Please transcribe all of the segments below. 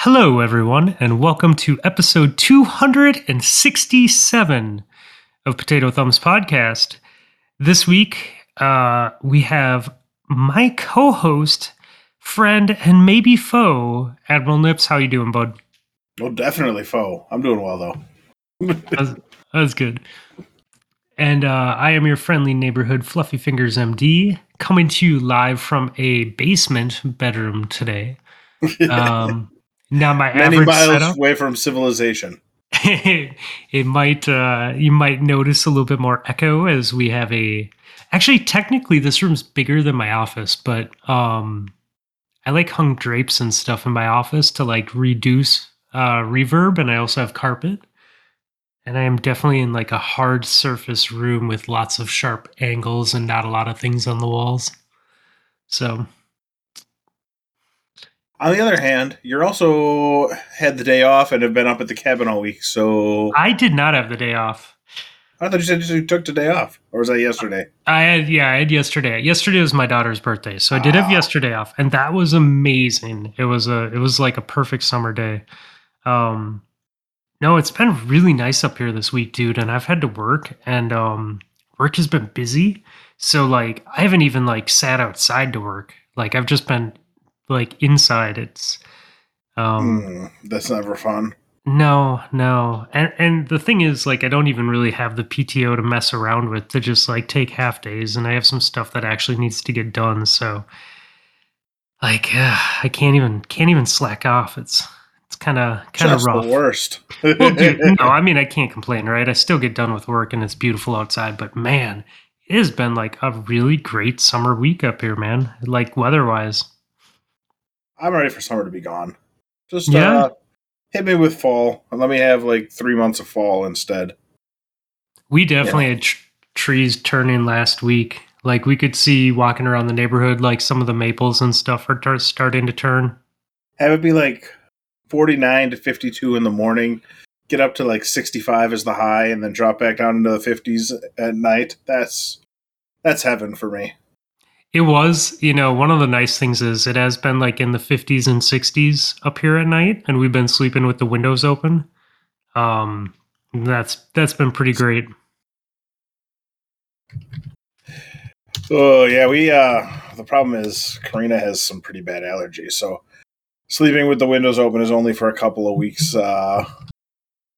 Hello, everyone, and welcome to episode 267 of Potato Thumbs Podcast. This week, uh, we have my co-host, friend, and maybe foe, Admiral Nips. How you doing, bud? Oh, definitely foe. I'm doing well though. That's, that's good. And uh, I am your friendly neighborhood Fluffy Fingers MD, coming to you live from a basement bedroom today. Um, now, my Many miles setup. away from civilization. it might uh you might notice a little bit more echo as we have a actually technically this room's bigger than my office but um i like hung drapes and stuff in my office to like reduce uh reverb and i also have carpet and i am definitely in like a hard surface room with lots of sharp angles and not a lot of things on the walls so On the other hand, you're also had the day off and have been up at the cabin all week. So i did not have the day off I thought you said you took the day off, or was that yesterday? I had yeah, I had yesterday. Yesterday was my daughter's birthday, so I did have Ah. yesterday off, and that was amazing. It was a it was like a perfect summer day. Um, no, it's been really nice up here this week, dude, and I've had to work, and um, work has been busy. So like, I haven't even like sat outside to work. Like I've just been like inside. It's um. Hmm, that's never fun. No, no. And and the thing is like I don't even really have the PTO to mess around with to just like take half days and I have some stuff that actually needs to get done, so like uh, I can't even can't even slack off. It's it's kind of kind of rough. the worst. Well, dude, no, I mean I can't complain, right? I still get done with work and it's beautiful outside, but man, it has been like a really great summer week up here, man. Like weather-wise. I'm ready for summer to be gone. Just Yeah. uh, hit me with fall and let me have like three months of fall instead. We definitely had tr- trees turning last week. Like we could see walking around the neighborhood, like some of the maples and stuff are tar- starting to turn. Have it be like 49 to 52 in the morning. Get up to like 65 as the high, and then drop back down into the 50s at night. That's that's heaven for me. It was, you know, one of the nice things is it has been like in the 50s and 60s up here at night, and we've been sleeping with the windows open. Um, that's that's been pretty great. Oh yeah, we uh the problem is Karina has some pretty bad allergies, so sleeping with the windows open is only for a couple of weeks. Uh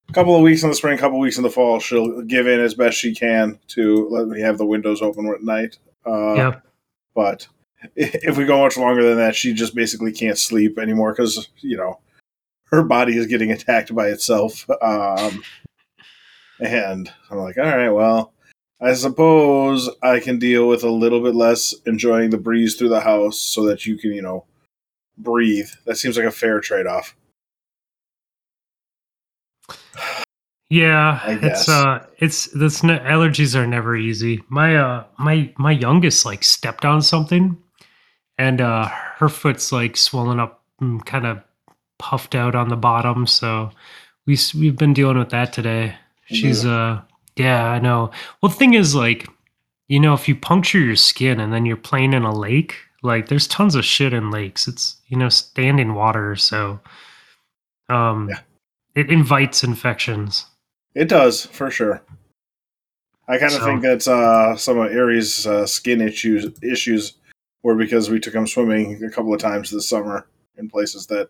a couple of weeks in the spring, a couple of weeks in the fall, she'll give in as best she can to let me have the windows open at night. Uh yep. But if we go much longer than that, she just basically can't sleep anymore because you know her body is getting attacked by itself. Um, and I'm like, all right, well, I suppose I can deal with a little bit less enjoying the breeze through the house so that you can, you know, breathe. That seems like a fair trade off. Yeah, it's uh, it's this ne- allergies are never easy. My uh, my my youngest like stepped on something, and uh, her foot's like swollen up, and kind of puffed out on the bottom. So we we've been dealing with that today. She's uh, yeah, I know. Well, the thing is, like, you know, if you puncture your skin and then you're playing in a lake, like, there's tons of shit in lakes. It's you know, standing water, so um, Yeah. it invites infections. It does for sure. I kind of So- think that's uh, some of Aries' uh, skin issues issues were because we took him swimming a couple of times this summer in places that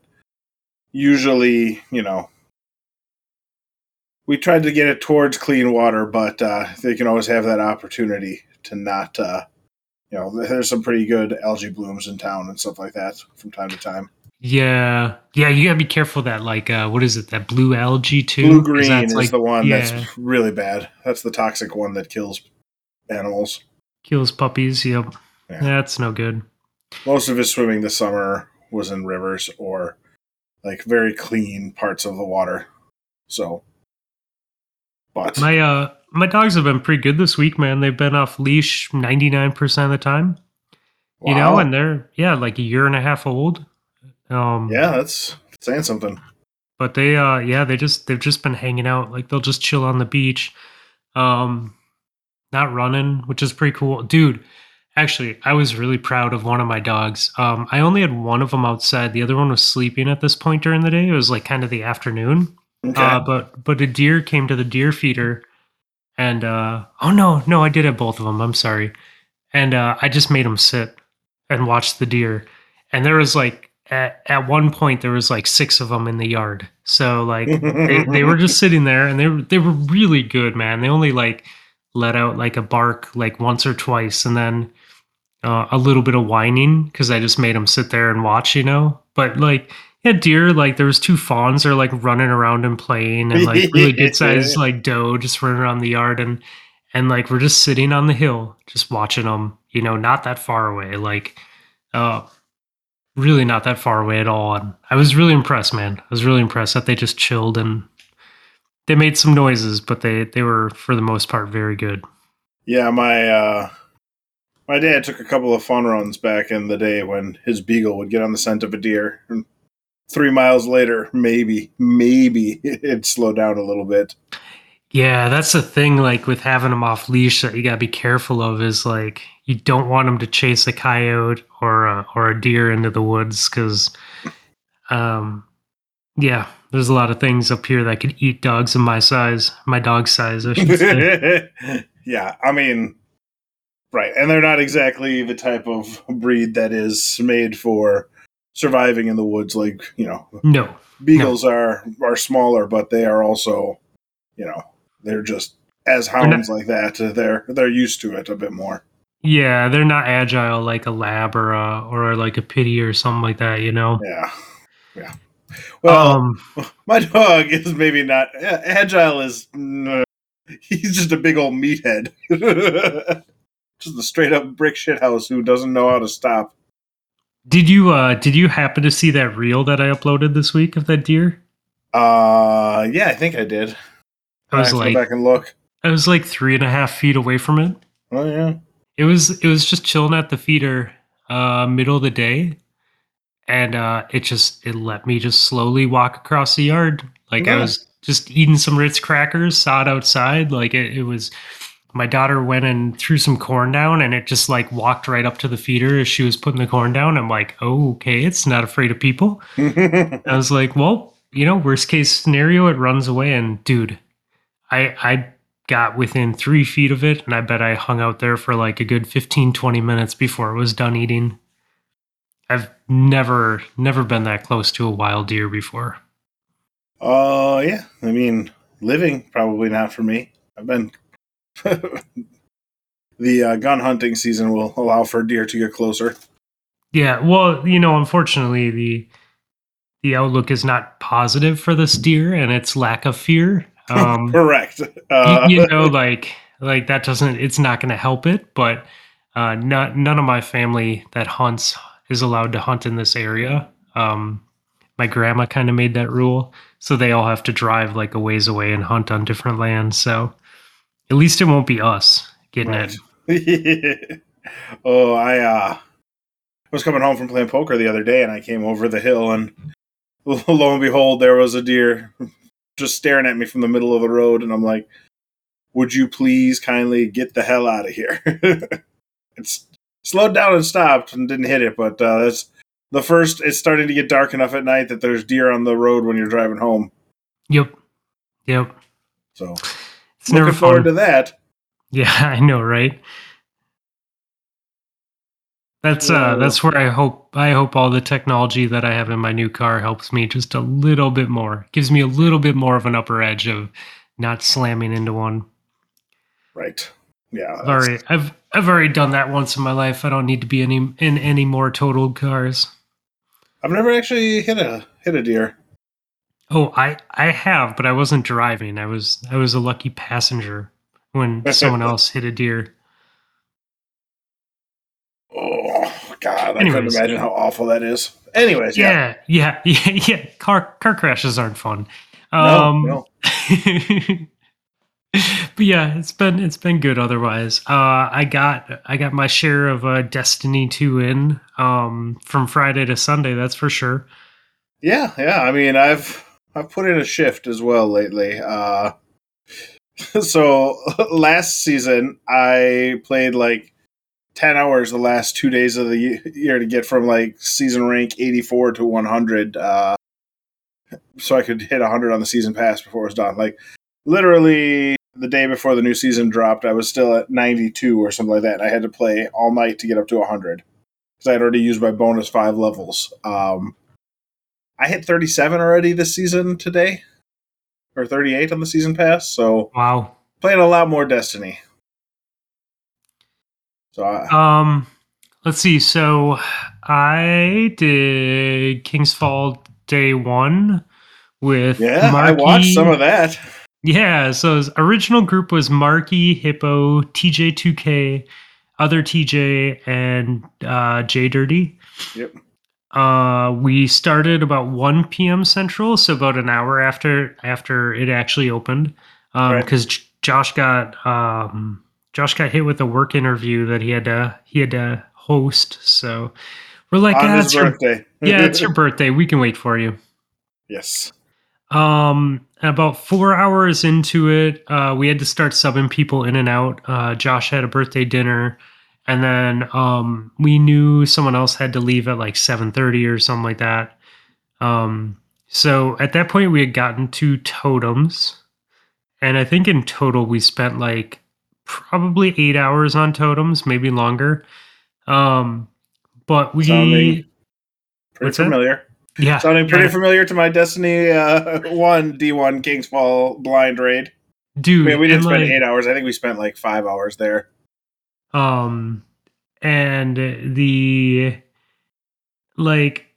usually, you know, we tried to get it towards clean water, but uh, they can always have that opportunity to not, uh, you know, there's some pretty good algae blooms in town and stuff like that from time to time. Yeah, yeah, you gotta be careful that like uh what is it that blue algae too? Blue green is like, the one yeah, that's really bad. That's the toxic one that kills animals. kills puppies. Yep, Yeah. that's no good. most of his swimming this summer was in rivers or like very clean parts of the water. So, but My uh my dogs have been pretty good this week, man. They've been off leash ninety nine percent of the time. You know, and they're yeah like a year and a half old. Um, yeah, that's saying something. but they uh yeah they just they've just been hanging out like they'll just chill on the beach um not running which is pretty cool dude Actually, I was really proud of one of my dogs. Um, I only had one of them outside. The other one was sleeping at this point during the day. It was like kind of the afternoon. Okay. Uh, but but a deer came to the deer feeder, and uh, oh no, no, I did have both of them. I'm sorry, and uh, I just made them sit and watch the deer. And there was like at, at one point there was like six of them in the yard. So like they, they were just sitting there, and they were they were really good, man. They only like let out like a bark like once or twice, and then uh, a little bit of whining because I just made them sit there and watch, you know. But like yeah, deer like there was two fawns that are like running around and playing, and like really good sized like doe just running around the yard, and and like we're just sitting on the hill just watching them, you know, not that far away, like uh, really not that far away at all. And I was really impressed, man. I was really impressed that they just chilled and they made some noises, but they they were for the most part very good. Yeah, my uh my dad took a couple of fun runs back in the day when his beagle would get on the scent of a deer. And three miles later, maybe, maybe it'd slow down a little bit. Yeah, that's the thing. Like with having them off leash, that you gotta be careful of is like you don't want them to chase a coyote or a, or a deer into the woods because, um, yeah, there's a lot of things up here that could eat dogs of my size, my dog size, I should say. yeah, I mean, right, and they're not exactly the type of breed that is made for surviving in the woods. Like you know, no, beagles are are smaller, but they are also, you know, they're just as hounds like that. They're they're used to it a bit more. yeah, they're not agile like a lab or a or like a pity or something like that. You know. Yeah, yeah. Well, um, my dog is maybe not agile. Is he's just a big old meathead, just a straight up brick shit house who doesn't know how to stop. did you uh did you happen to see that reel that I uploaded this week of that deer? Uh, yeah, I think I did. I was to like, go back and look. I was like three and a half feet away from it. Oh yeah, It was it was just chilling at the feeder, uh, middle of the day, and uh, it just it let me just slowly walk across the yard. Like I was just eating some Ritz crackers, saw it outside. Like it, it was. My daughter went and threw some corn down, and it just like walked right up to the feeder as she was putting the corn down. I'm like, oh, okay, it's not afraid of people. I was like, well, you know, worst case scenario, it runs away. And dude, I I got within three feet of it, and I bet I hung out there for like a good 15, 20 minutes before it was done eating. I've never, never been that close to a wild deer before. uh, yeah. I mean, living probably not for me. I've been. the uh, gun hunting season will allow for deer to get closer. Yeah, well, you know, unfortunately, the the outlook is not positive for this deer and its lack of fear. Um, Correct. you, Uh, you know, like like that doesn't it's not going to help it. But uh, not none of my family that hunts is allowed to hunt in this area. Um, my grandma kind of made that rule, so they all have to drive like a ways away and hunt on different lands. So at least it won't be us getting Right. it. oh, I uh, was coming home from playing poker the other day, and I came over the hill, and lo and behold, there was a deer just staring at me from the middle of the road, and I'm like, "Would you please kindly get the hell out of here?" it's slowed down and stopped and didn't hit it, but uh, that's the first. It's starting to get dark enough at night that there's deer on the road when you're driving home. Yep, yep. So It's never looking forward fun. to that. Yeah, I know, right? That's uh that's where I hope I hope all the technology that I have in my new car helps me just a little bit more. Gives me a little bit more of an upper edge of not slamming into one. Right. Yeah. I've already I've I've already done that once in my life. I don't need to be any in any more totaled cars. I've never actually hit a hit a deer. Oh, I I have, but I wasn't driving. I was I was a lucky passenger when someone else hit a deer. God, I Anyways. couldn't imagine how awful that is. Anyways, yeah. Yeah, yeah, yeah, yeah. Car car crashes aren't fun. No, Um, no. but yeah, it's been it's been good otherwise. Uh, I got I got my share of uh, Destiny two in um, from Friday to Sunday. That's for sure. Yeah, yeah. I mean, I've I've put in a shift as well lately. Uh, so last season I played like 10 hours the last two days of the year to get from like season rank 84 to 100 uh, so i could hit 100 on the season pass before it was done. Like literally the day before the new season dropped i was still at 92 or something like that and i had to play all night to get up to 100 because i had already used my bonus five levels. Um, i hit 37 already this season today or 38 on the season pass so Wow. playing a lot more destiny so I, Um, let's see. So I did King's Fall day one with yeah i watched some of that Yeah, so his original group was Marky, Hippo, TJ2K, other TJ, and uh, J Dirty. Yep. Uh, we started about 1 p.m. Central, so about an hour after after it actually opened, Right. because Josh got um, Josh got hit with a work interview that he had to he had to host. So we're like, on ah, his it's your, yeah, it's your birthday. We can wait for you. yes Um, about four hours into it, uh, we had to start subbing people in and out. Uh, Josh had a birthday dinner, and then um, we knew someone else had to leave at like seven thirty or something like that. Um, so at that point, we had gotten two totems, and I think in total we spent like probably eight hours on totems, maybe longer. Um, but we, Sounding pretty What's that? familiar yeah, sounding pretty yeah, familiar to my destiny uh, 1 d1 king's fall blind raid dude. I mean, we didn't spend like, eight hours i think we spent like five hours there um and the like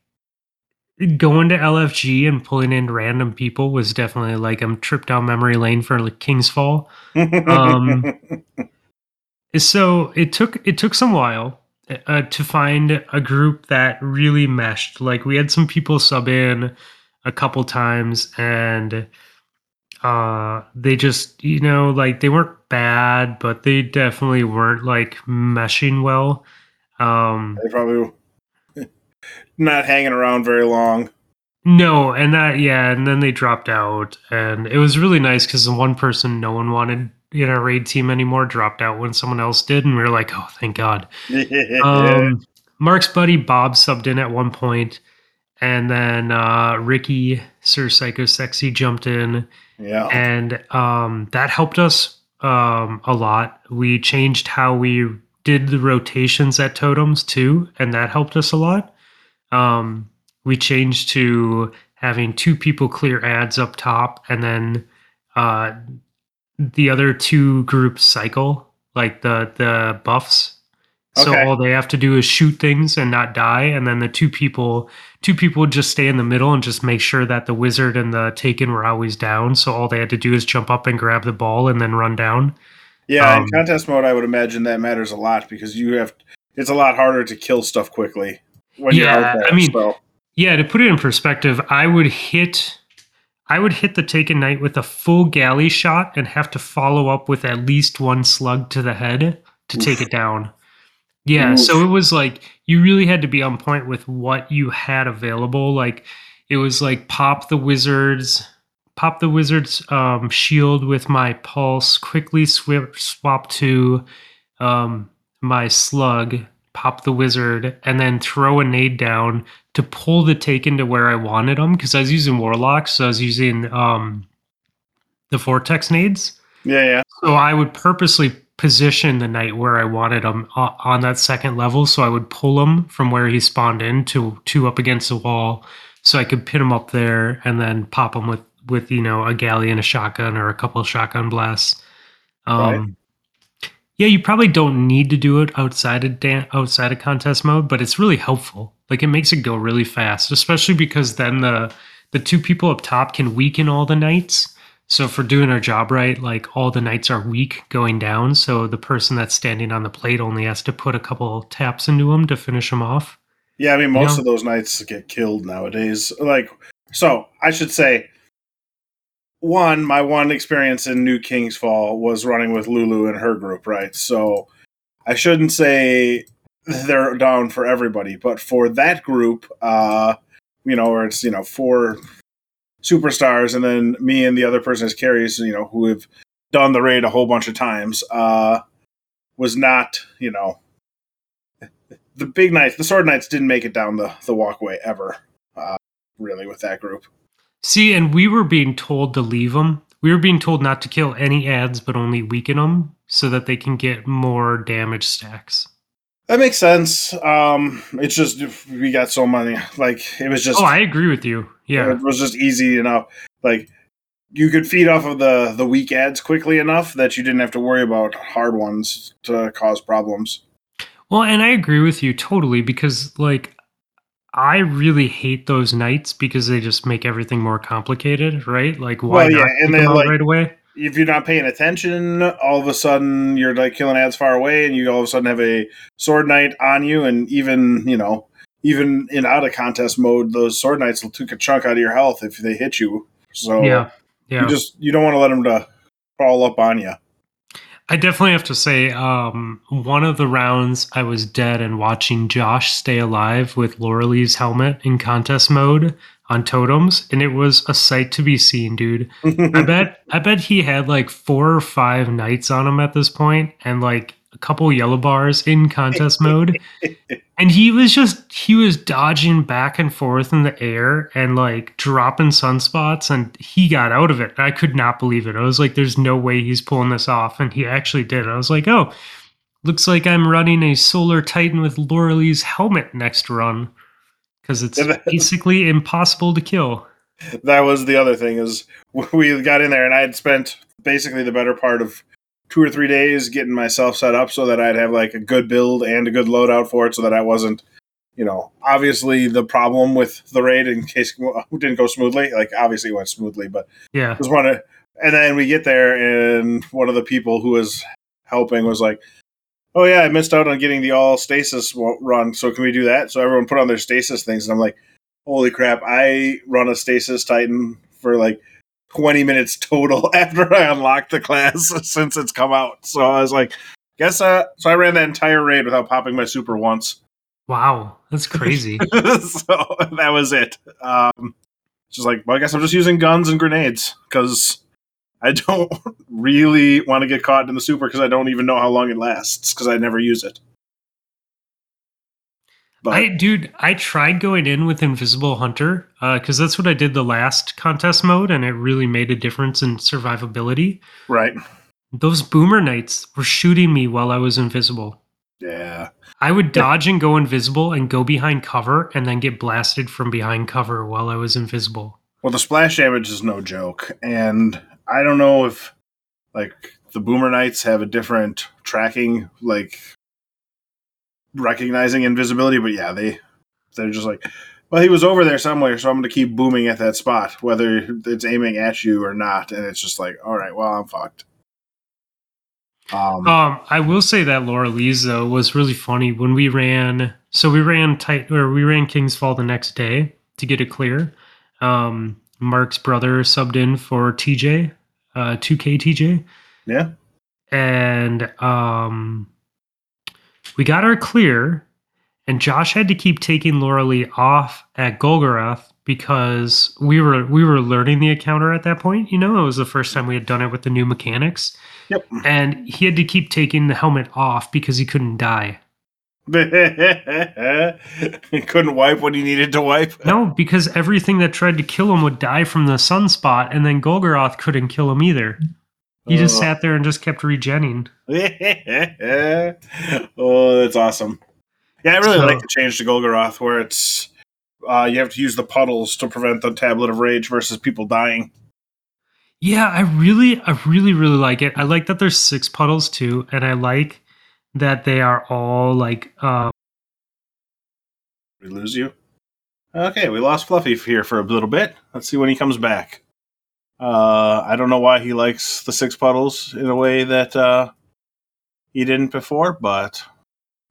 going to lfg and pulling in random people was definitely like i'm trip down memory lane for like king's fall. Um, so it took it took some while uh, to find a group that really meshed. Like we had some people sub in a couple times and uh they just you know like they weren't bad but they definitely weren't like meshing well. Um they probably not hanging around very long no and that yeah and then they dropped out and it was really nice because the one person no one wanted in our raid team anymore dropped out when someone else did and we were like oh thank god um, Mark's buddy Bob subbed in at one point, and then uh, Ricky Sir Psycho Sexy jumped in, yeah and um, that helped us um, a lot. We changed how we did the rotations at totems too, and that helped us a lot. Um, we changed to having two people clear ads up top, and then uh, the other two groups cycle like the the buffs. So Okay. all they have to do is shoot things and not die, and then the two people two people would just stay in the middle and just make sure that the wizard and the taken were always down. So all they had to do is jump up and grab the ball and then run down. yeah um, in contest mode i would imagine that matters a lot because you have it's a lot harder to kill stuff quickly Yeah, there I mean- so. Yeah, to put it in perspective, I would hit I would hit the taken knight with a full Gjally shot and have to follow up with at least one slug to the head to take it down. Yeah, Oof. so it was like you really had to be on point with what you had available. Like it was like pop the wizards, pop the wizard's um, shield with my pulse, quickly swip, swap to um, my slug, pop the wizard, and then throw a nade down to pull the taken to where I wanted them because I was using warlock, so I was using um, the vortex nades. yeah yeah So I would purposely position the knight where I wanted him o- on that second level. So I would pull him from where he spawned in to to up against the wall, so I could pin him up there and then pop him with with you know a Gjally and a shotgun or a couple of shotgun blasts. Um, Yeah, you probably don't need to do it outside of dan- outside of contest mode, but it's really helpful. Like it makes it go really fast, especially because then the the two people up top can weaken all the knights. So if we're doing our job right, like all the knights are weak going down, so the person that's standing on the plate only has to put a couple taps into them to finish them off. Yeah, I mean, most Yeah. of those knights get killed nowadays. Like, so I should say, one, my one experience in New King's Fall was running with Lulu and her group, right? So I shouldn't say they're down for everybody, but for that group, uh, you know, where it's, you know, four superstars and then me and the other person as carries, you know, who have done the raid a whole bunch of times, uh, was not, you know, the big knights, the sword knights, didn't make it down the the walkway ever. Uh, really, with that group. See, and we were being told to leave them. We were being told not to kill any ads, but only weaken them so that they can get more damage stacks. That makes sense. Um, it's just we got so many. Like it was just. Oh, I agree with you. Yeah, it was just easy enough. Like you could feed off of the the weak ads quickly enough that you didn't have to worry about hard ones to cause problems. Well, and I agree with you totally because like I really hate those knights because they just make everything more complicated, right? Like why Well, yeah, not and then, like- right away? If you're not paying attention, all of a sudden you're like killing ads far away, and you all of a sudden have a sword knight on you, and even you know, even in out of contest mode, those sword knights will take a chunk out of your health if they hit you. So Yeah, yeah. you just you don't want to let them to crawl up on you. I definitely have to say, um, one of the rounds I was dead and watching Josh stay alive with Loreley's helmet in contest mode on totems, and it was a sight to be seen, dude. I bet I bet he had like four or five knights on him at this point, and like a couple yellow bars in contest mode. And he was just he was dodging back and forth in the air and like dropping sunspots and he got out of it. I could not believe it. I was like, there's no way he's pulling this off. And he actually did. I was like, oh, looks like I'm running a solar titan with Loreley's helmet next run. Because it's basically impossible to kill. that was the other thing is we got in there and I had spent basically the better part of two or three days getting myself set up so that I'd have like a good build and a good loadout for it so that I wasn't you know obviously the problem with the raid in case it didn't go smoothly like obviously it went smoothly but Yeah. just want to and then we get there and one of the people who was helping was like oh yeah i missed out on getting the all stasis run so can we do that so everyone put on their stasis things and i'm like holy crap i run a stasis titan for like 20 minutes total after i unlocked the class since it's come out so i was like guess uh so i ran that entire raid without popping my super once Wow. That's crazy. so that was it. Um, just like, well, I guess I'm just using guns and grenades because I don't really want to get caught in the super because I don't even know how long it lasts because I never use it. But I dude, I tried going in with Invisible Hunter uh, because that's what I did the last contest mode, and it really made a difference in survivability. right, Those boomer knights were shooting me while I was invisible. yeah, I would dodge and go invisible and go behind cover and then get blasted from behind cover while I was invisible. well, the splash damage is no joke, and I don't know if like the boomer knights have a different tracking, like recognizing invisibility, but yeah, they they're just like, well, he was over there somewhere, so I'm going to keep booming at that spot, whether it's aiming at you or not, and it's just like, all right, well, I'm fucked. Um, Um, I will say that Loreley's though was really funny when we ran. So we ran tight, or we ran King's Fall the next day to get it clear. Um, Mark's brother subbed in for TJ, uh, 2K TJ, yeah, and um, we got our clear. And Josh had to keep taking Loreley off at Golgoroth because we were we were learning the encounter at that point. You know, it was the first time we had done it with the new mechanics yep. and he had to keep taking the helmet off because he couldn't die. he couldn't wipe when he needed to wipe. No, because everything that tried to kill him would die from the sunspot, and then Golgoroth couldn't kill him either. He just sat there and just kept regenning. oh, that's awesome. Yeah, I really So- like the change to Golgoroth where it's uh, you have to use the puddles to prevent the tablet of rage versus people dying. Yeah, I really, I really, really like it. I like that there's six puddles too, and I like that they are all like, uh, We lose you. Okay, we lost Fluffy here for a little bit. Let's see when he comes back. Uh, I don't know why he likes the six puddles in a way that uh, he didn't before, but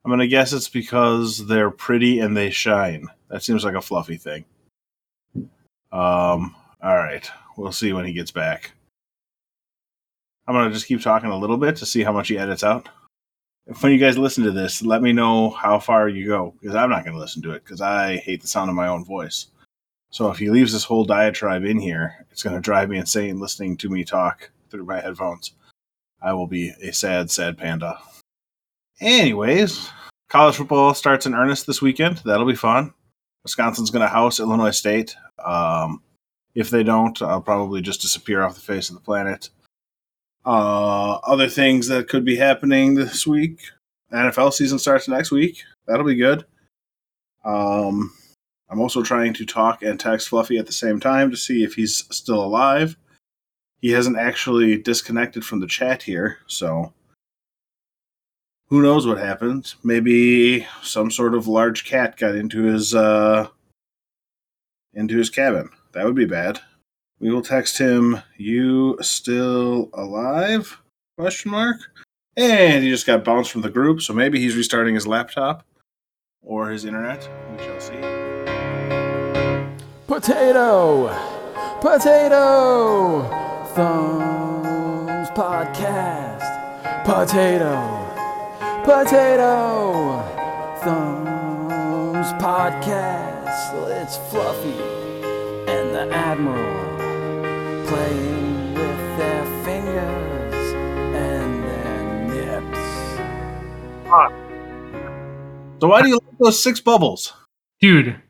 I'm gonna guess it's because they're pretty and they shine. That seems like a Fluffy thing. Um, all right, we'll see when he gets back. I'm gonna just keep talking a little bit to see how much he edits out when you guys listen to this, let me know how far you go because I'm not to listen to it because I hate the sound of my own voice. So if he leaves this whole diatribe in here, it's going to drive me insane listening to me talk through my headphones. I will be a sad, sad panda. Anyways, college football starts in earnest this weekend. That'll be fun. Wisconsin's going to house Illinois State. Um, if they don't, I'll probably just disappear off the face of the planet. Uh, other things that could be happening this week NFL season starts next week. That'll be good. Um, I'm also trying to talk and text Fluffy at the same time to see if he's still alive. He hasn't actually disconnected from the chat here, so who knows what happened? Maybe some sort of large cat got into his uh into his cabin. That would be bad. We will text him, "You still alive?" question mark. And he just got bounced from the group, so maybe he's restarting his laptop or his internet. We shall see. Potato! Potato! Thumbs Podcast. Potato! Potato! Thumbs Podcast. It's Fluffy and the Admiral playing with their fingers and their nips. So why do you like those six bubbles? Dude,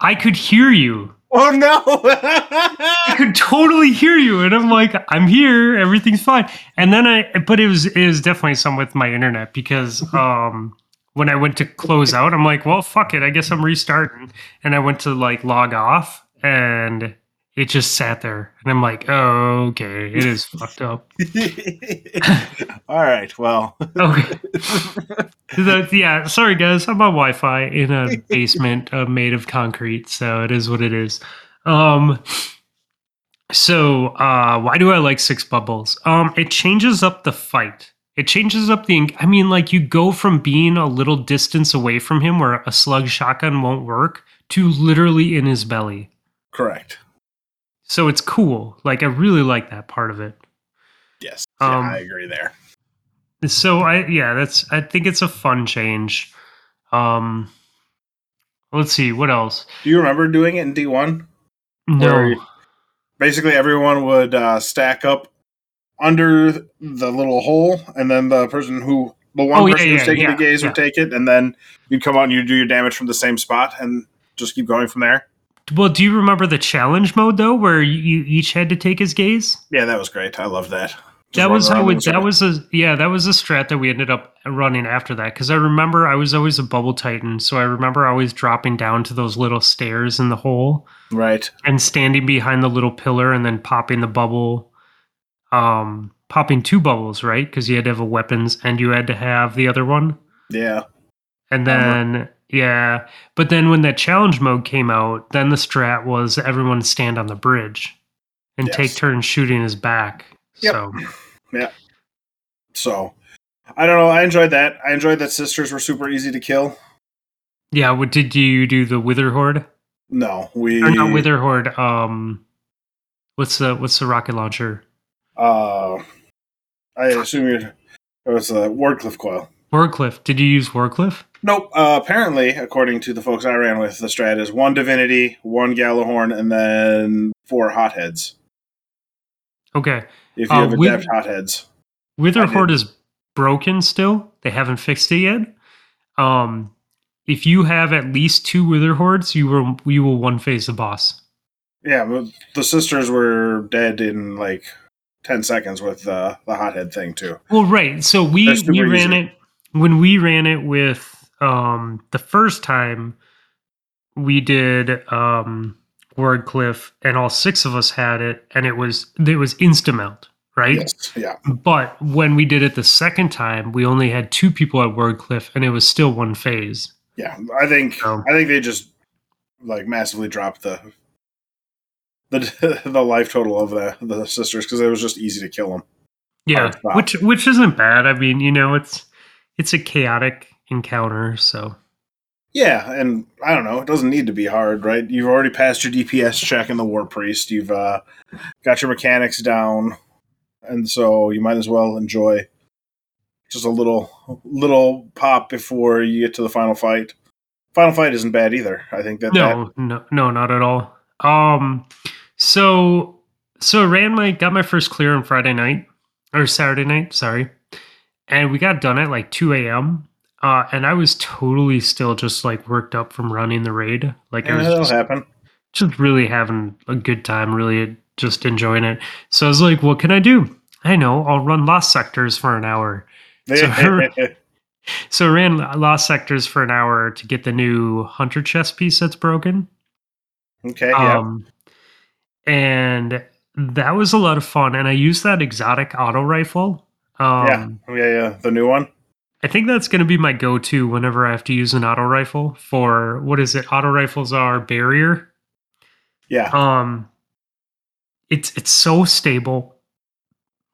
I could hear you. Oh no! I could totally hear you, and I'm like, I'm here, everything's fine. And then I, but it was it was definitely some with my internet because um when I went to close out, I'm like, well, fuck it, I guess I'm restarting, and I went to like log off, and it just sat there, and I'm like, oh, okay, it is fucked up. All right. Well, Okay. The- yeah, sorry guys, I'm on Wi-Fi in a basement uh, made of concrete, so it is what it is. Um, so uh, why do I like Six Bubbles? Um, it changes up the fight. It changes up the. I mean, like you go from being a little distance away from him, where a slug shotgun won't work, to literally in his belly. correct. So it's cool. Like I really like that part of it. Yes. Um, yeah, I agree there. So I yeah, that's I think it's a fun change. Um let's see, what else? Do you remember doing it in D one? No. Basically, everyone would uh, stack up under the little hole, and then the person who the one Oh, yeah, person who's yeah, taking yeah, the gaze yeah. would take it, and then you'd come out and you do your damage from the same spot, and just keep going from there. Well, do you remember the challenge mode though where you, each had to take his gaze? Yeah, that was great. I love that. Just that was how we, that was a yeah, that was a strat that we ended up running after that cuz I remember I was always a bubble titan, so I remember always dropping down to those little stairs in the hole right. and standing behind the little pillar and then popping the bubble um popping two bubbles, right? Cuz you had to have a weapons and you had to have the other one. Yeah. And then yeah, but then when that challenge mode came out, then the strat was everyone stand on the bridge and take turns shooting his back. Yep. So yeah. So, I don't know. I enjoyed that. I enjoyed that sisters were super easy to kill. yeah, what did you do the Witherhoard? No, we Or not Wither Horde, um what's the what's the rocket launcher? Uh, I assume you're. it was a Wardcliff coil. Wardcliff. Did you use Wardcliff? Nope. Uh, apparently, according to the folks I ran with, the strat is one divinity, one Gjallarhorn, and then four hotheads. Okay. If you Uh, have with- adept hotheads, Wither. Horde is broken still. They haven't fixed it yet. Um if you have at least two Witherhoards, you will you will one phase the boss. yeah, the sisters were dead in like ten seconds with uh, the hothead thing too. Well, right. So we we ran easy. it when we ran it with um the first time we did um Wardcliff and all six of us had it and it was it was insta melt, right? Yes, yeah, But when we did it the second time, we only had two people at Wardcliff and it was still one phase. yeah. I think Um, I think they just like massively dropped the the the life total of the the sisters because it was just easy to kill them. Yeah, which which isn't bad. I mean, you know, it's it's a chaotic encounter, so Yeah, and I don't know. It doesn't need to be hard, right? You've already passed your DPS check in the War Priest. You've uh, got your mechanics down, and so you might as well enjoy just a little little pop before you get to the final fight. Final fight isn't bad either. I think that that no, no, no, not at all. Um, so so I ran my got my first clear on Friday night or Saturday night, sorry, and we got done at like two a.m. Uh, and I was totally still just like worked up from running the raid. Like I Yeah, was just, happen. just really having a good time, really just enjoying it. So I was like, what can I do? I know, I'll run Lost Sectors for an hour. So her- So I ran Lost Sectors for an hour to get the new Hunter chest piece that's broken. okay, yeah. Um, and that was a lot of fun. And I used that exotic auto rifle. Um, yeah, yeah, yeah. The new one. I think that's going to be my go to whenever I have to use an auto rifle for what is it? Auto rifles are barrier. Yeah, Um, it's it's so stable,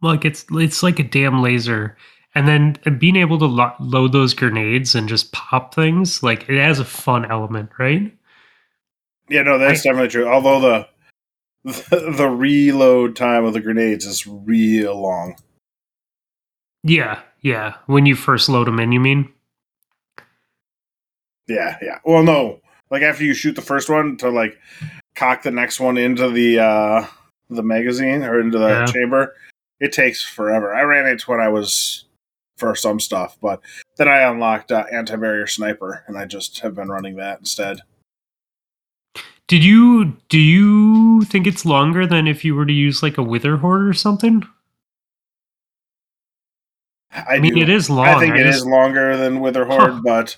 like it's it's like a damn laser. And then being able to lo- load those grenades and just pop things, like it has a fun element, right? yeah. No, that's definitely true. Although the, the the reload time of the grenades is real long. Yeah, yeah. When you first load them in, you mean? Yeah, yeah. Well, no, like after you shoot the first one to like cock the next one into the uh the magazine or into the Yeah. chamber, it takes forever. I ran into when I was for some stuff, but then I unlocked uh, anti-barrier sniper, and I just have been running that instead. Did you do you think it's longer than if you were to use like a Witherhoard or something? I, I mean, do- it is long. I think I it just- is longer than Witherhoard, Huh. but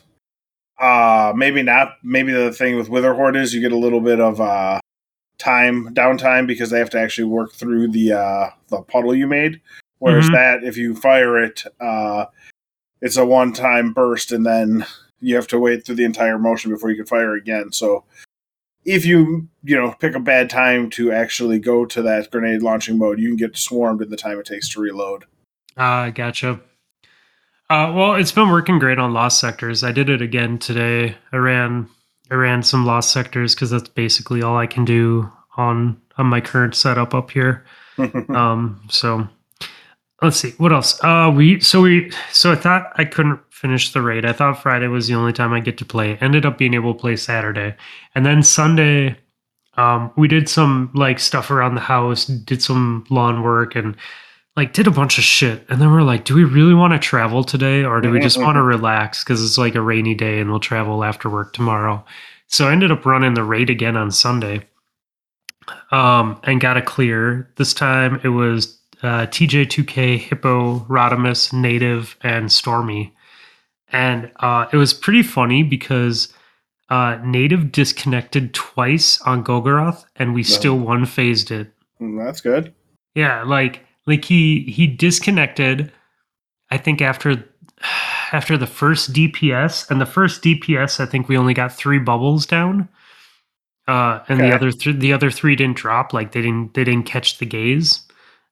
uh maybe not. Maybe the thing with Witherhoard is you get a little bit of uh time downtime because they have to actually work through the uh the puddle you made. Whereas Mhm. that, if you fire it, uh it's a one time burst and then you have to wait through the entire motion before you can fire again. So if you you know pick a bad time to actually go to that grenade launching mode, you can get swarmed in the time it takes to reload. Ah, gotcha. Uh, well, it's been working great on lost sectors. I did it again today. I ran, I ran some lost sectors because that's basically all I can do on on my current setup up here. Um, so let's see what else. Uh, we so we so I thought I couldn't finish the raid. I thought Friday was the only time I get to play. Ended up being able to play Saturday, and then Sunday. Um, we did some like stuff around the house, did some lawn work, and like did a bunch of shit. And then we're like, do we really want to travel today, or do we just want to relax because it's like a rainy day and we'll travel after work tomorrow? So I ended up running the raid again on Sunday um, and got a clear. This time it was uh, TJ2K, Hippo, Rodimus, Native, and Stormy. And uh, it was pretty funny because uh, Native disconnected twice on Golgoroth, and we still one phased it. Mm, That's good. Yeah, like like he he disconnected. I think after after the first DPS, and the first DPS, I think we only got three bubbles down, uh, and Okay. the other th- the other three didn't drop. Like they didn't they didn't catch the gaze.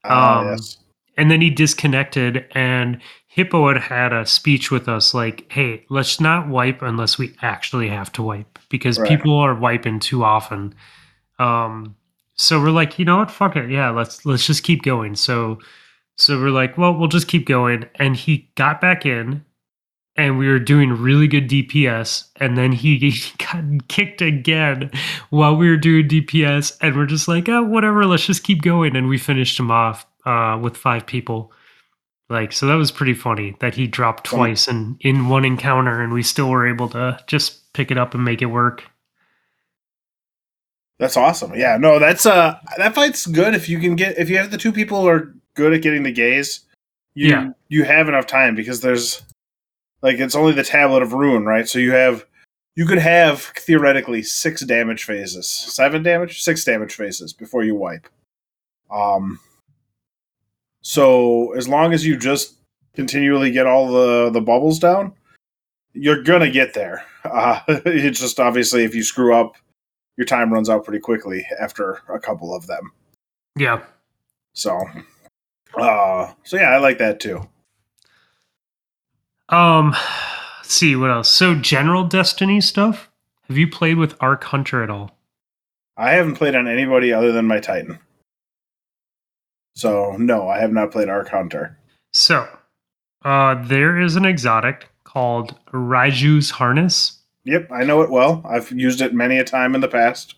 Ah, Um, yes. And then he disconnected, and Hippo had had a speech with us like, "Hey, let's not wipe unless we actually have to wipe because Right. people are wiping too often." Um, so we're like, you know what? Fuck it. Yeah, let's let's just keep going. So so we're like, well, we'll just keep going. And he got back in, and we were doing really good DPS, and then he, got kicked again while we were doing DPS, and we're just like, oh, whatever, let's just keep going. And we finished him off uh, with five people. Like, so that was pretty funny that he dropped twice in in one encounter, and we still were able to just pick it up and make it work. That's awesome. Yeah, no, that's uh that fight's good if you can get if you have the two people who are good at getting the gaze. You Yeah. you have enough time because there's like it's only the tablet of ruin, right? So you have you could have theoretically six damage phases, seven damage, six damage phases before you wipe. Um. So as long as you just continually get all the the bubbles down, you're gonna get there. Uh, it's just obviously if you screw up, your time runs out pretty quickly after a couple of them. Yeah. So, uh, so yeah, I like that too. Um, let's see what else. So general Destiny stuff. Have you played with Arc Hunter at all? I haven't played on anybody other than my Titan. So no, I have not played Arc Hunter. So, uh, there is an exotic called Raiju's Harness, Yep, I know it well. I've used it many a time in the past.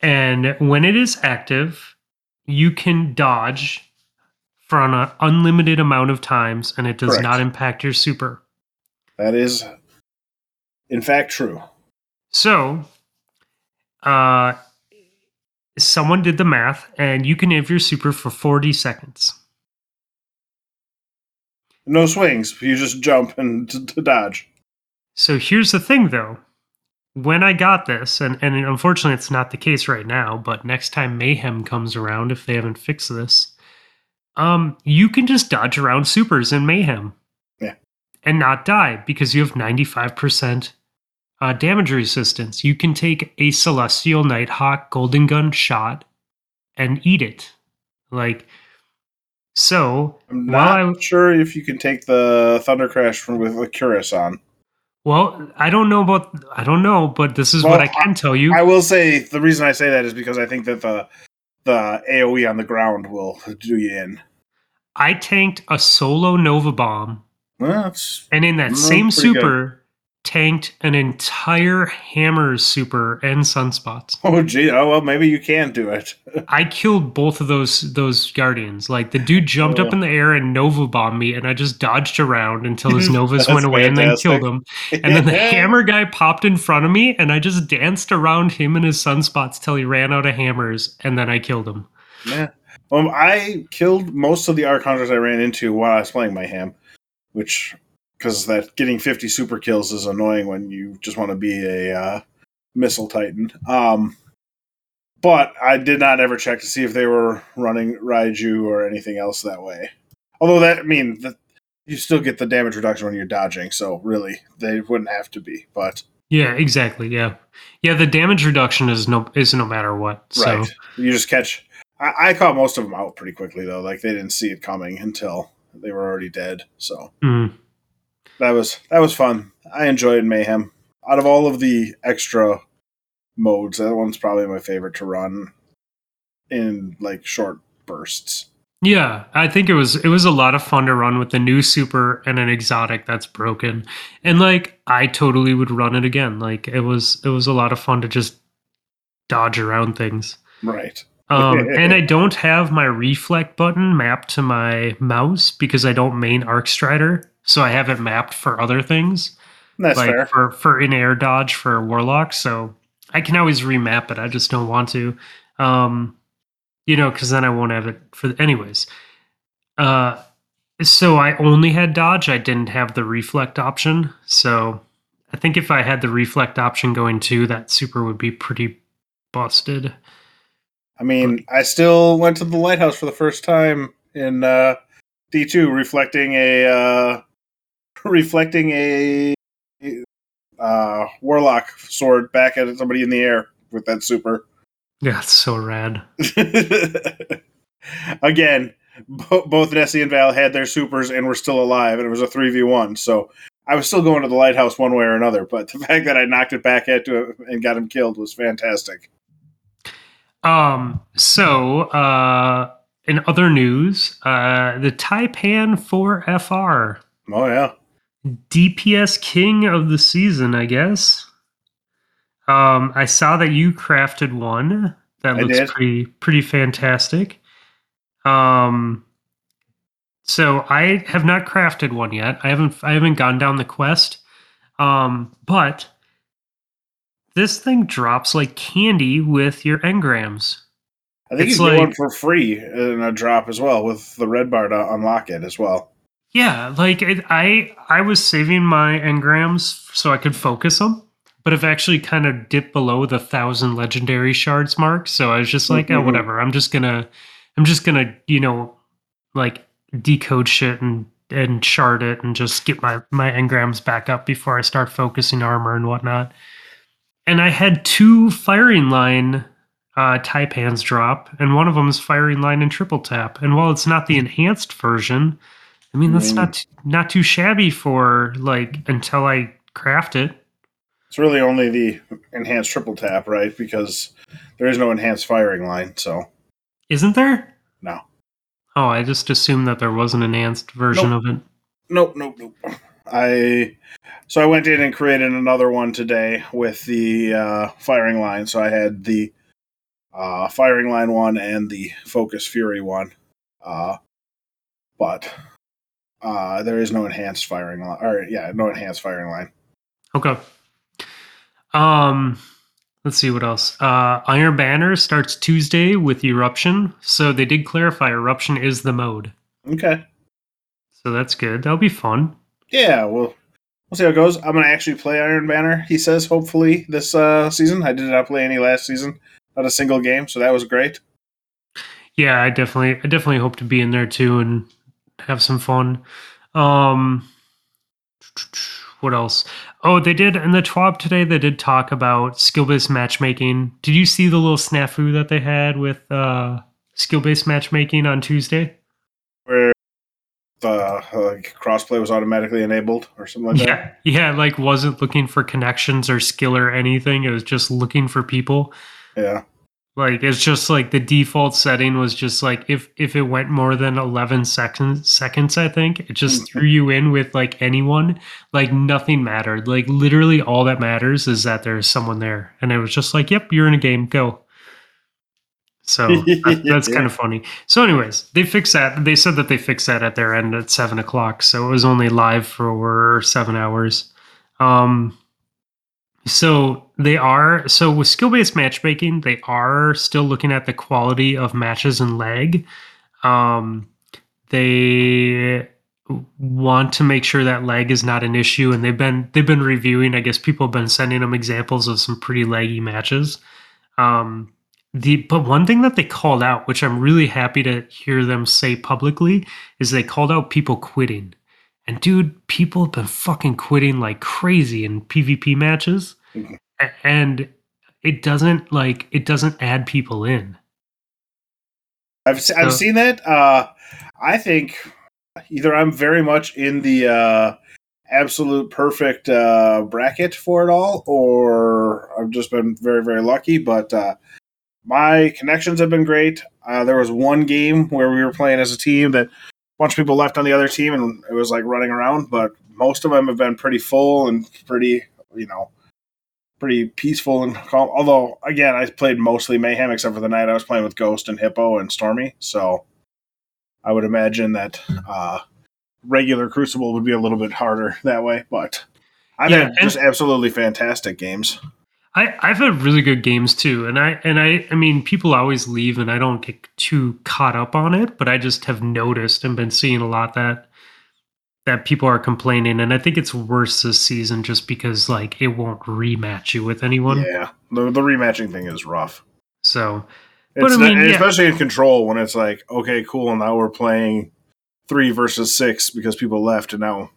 and when it is active, you can dodge for an unlimited amount of times, and it does Correct. not impact your super. That is, in fact, true. So, uh, someone did the math, and you can have your super for 40 seconds. No swings. You just jump and to dodge. So here's the thing, though. When I got this, and, and unfortunately it's not the case right now, but next time Mayhem comes around, if they haven't fixed this, um, you can just dodge around supers in Mayhem. Yeah. And not die because you have 95% uh, damage resistance. You can take a Celestial Nighthawk Golden Gun shot and eat it. Like, so I'm not I- sure if you can take the Thunder Crash from with the Cuirass on. Well, I don't know about I don't know, but this is Well, what I can tell you. I will say the reason I say that is because I think that the the AOE on the ground will do you in. I tanked a solo Nova Bomb, Well, that's and in that Mm, same super, tanked an entire Hammers super and Sunspots. oh gee, oh well, maybe you can do it. I killed both of those those guardians. Like the dude jumped up Oh. in the air and Nova bombed me, and I just dodged around until his Novas went away and then killed him. And then the hammer guy popped in front of me, and I just danced around him and his sunspots till he ran out of hammers, and then I killed him. Yeah. Um, I killed most of the Archhunters I ran into while I was playing my ham, which because that getting fifty super kills is annoying when you just want to be a uh, missile titan. Um, but I did not ever check to see if they were running Raiju or anything else that way. Although that I mean that you still get the damage reduction when you're dodging, so really they wouldn't have to be. But Yeah, exactly. Yeah, yeah. The damage reduction is no is no matter what. So right, you just catch. I, I caught most of them out pretty quickly though. Like they didn't see it coming until they were already dead. So mm, that was that was fun. I enjoyed mayhem. Out of all of the extra modes, that one's probably my favorite to run in like short bursts. yeah, I think it was it was a lot of fun to run with the new super and an exotic that's broken, and like I totally would run it again. Like it was it was a lot of fun to just dodge around things. Right. Um, and I don't have my reflect button mapped to my mouse because I don't main Arc Strider, so I have it mapped for other things, That's like fair. for for in air dodge for Warlock. So I can always remap it. I just don't want to, um, you know, because then I won't have it for. Anyways, uh, so I only had dodge. I didn't have the reflect option. So I think if I had the reflect option going too, that super would be pretty busted. I mean, I still went to the lighthouse for the first time in uh, D two, reflecting a uh, reflecting a uh, warlock sword back at somebody in the air with that super. Yeah, it's so rad. Again, bo- both Nessie and Val had their supers and were still alive, and it was a three v one. So I was still going to the lighthouse one way or another. But the fact that I knocked it back at to him and got him killed was fantastic. Um, so uh in other news, uh the Taipan 4FR, Oh yeah, DPS king of the season, I guess. Um, I saw that you crafted one that I looks did. pretty pretty fantastic. Um so I have not crafted one yet. I haven't I haven't gone down the quest. Um, but this thing drops like candy with your engrams. I think It's you can get one for free in a drop as well with the red bar to unlock it as well. Yeah, like it, I I was saving my engrams so I could focus them, but I've actually kind of dipped below the thousand legendary shards mark. So I was just like, oh, Mhm. whatever. I'm just gonna, I'm just gonna, you know, like decode shit and and shard it and just get my my engrams back up before I start focusing armor and whatnot. And I had two firing line uh, Taipans drop, and one of them is firing line and triple tap. And while it's not the enhanced version, I mean that's Mm. not not too shabby for like until I craft it. It's really only the enhanced triple tap, right? Because there is no enhanced firing line. So Isn't there? No. Oh, I just assumed that there was an enhanced version Nope. of it. nope, nope, nope. I so I went in and created another one today with the uh, firing line. So I had the uh, firing line one and the focus fury one. Uh, but uh, there is no enhanced firing line. Or yeah, no enhanced firing line. Okay. Um, let's see what else. Uh, Iron Banner starts Tuesday with Eruption, so they did clarify Eruption is the mode, Okay. so that's good. That'll be fun. Yeah, well, we'll see how it goes. I'm gonna actually play Iron Banner. He says hopefully this uh, season. I did not play any last season, not a single game, so that was great. Yeah, I definitely, I definitely hope to be in there too and have some fun. Um, what else? Oh, they did in the TWAB today. They did talk about skill-based matchmaking. Did you see the little snafu that they had with uh, skill-based matchmaking on Tuesday? Where uh, like, crossplay was automatically enabled or something like that. Yeah, yeah, like wasn't looking for connections or skill or anything. It was just looking for people. Yeah. Like it's just like the default setting was just like if if it went more than 11 seconds seconds I think it just threw you in with like anyone like nothing mattered like literally all that matters is that there's someone there and it was just like yep you're in a game go so that, that's kind of funny so anyways they fixed that they said that they fixed that at their end at seven o'clock so it was only live for seven hours um so they are so with skill-based matchmaking, they are still looking at the quality of matches and lag. Um, they want to make sure that lag is not an issue, and they've been they've been reviewing. I guess people have been sending them examples of some pretty laggy matches. Um, the but one thing that they called out, which I'm really happy to hear them say publicly, is they called out people quitting. And dude, people have been fucking quitting like crazy in PvP matches. Mhm. And it doesn't like it doesn't add people in. I've se- I've seen that. Uh, I think either I'm very much in the uh, absolute perfect uh, bracket for it all, or I've just been very very lucky. But uh, my connections have been great. Uh, there was one game where we were playing as a team that a bunch of people left on the other team, and it was like running around. But most of them have been pretty full and pretty, you know, pretty peaceful and calm. Although, again, I played mostly mayhem except for the night I was playing with Ghost and Hippo and Stormy. So I would imagine that uh, regular Crucible would be a little bit harder that way. But I've Yeah, had just absolutely fantastic games. I, I've had really good games too, and I and I I mean people always leave, and I don't get too caught up on it, but I just have noticed and been seeing a lot that that people are complaining, and I think it's worse this season just because like it won't rematch you with anyone. Yeah, the, the rematching thing is rough. So But I mean, not- yeah. especially in control when it's like, okay, cool, and now we're playing three versus six because people left, and now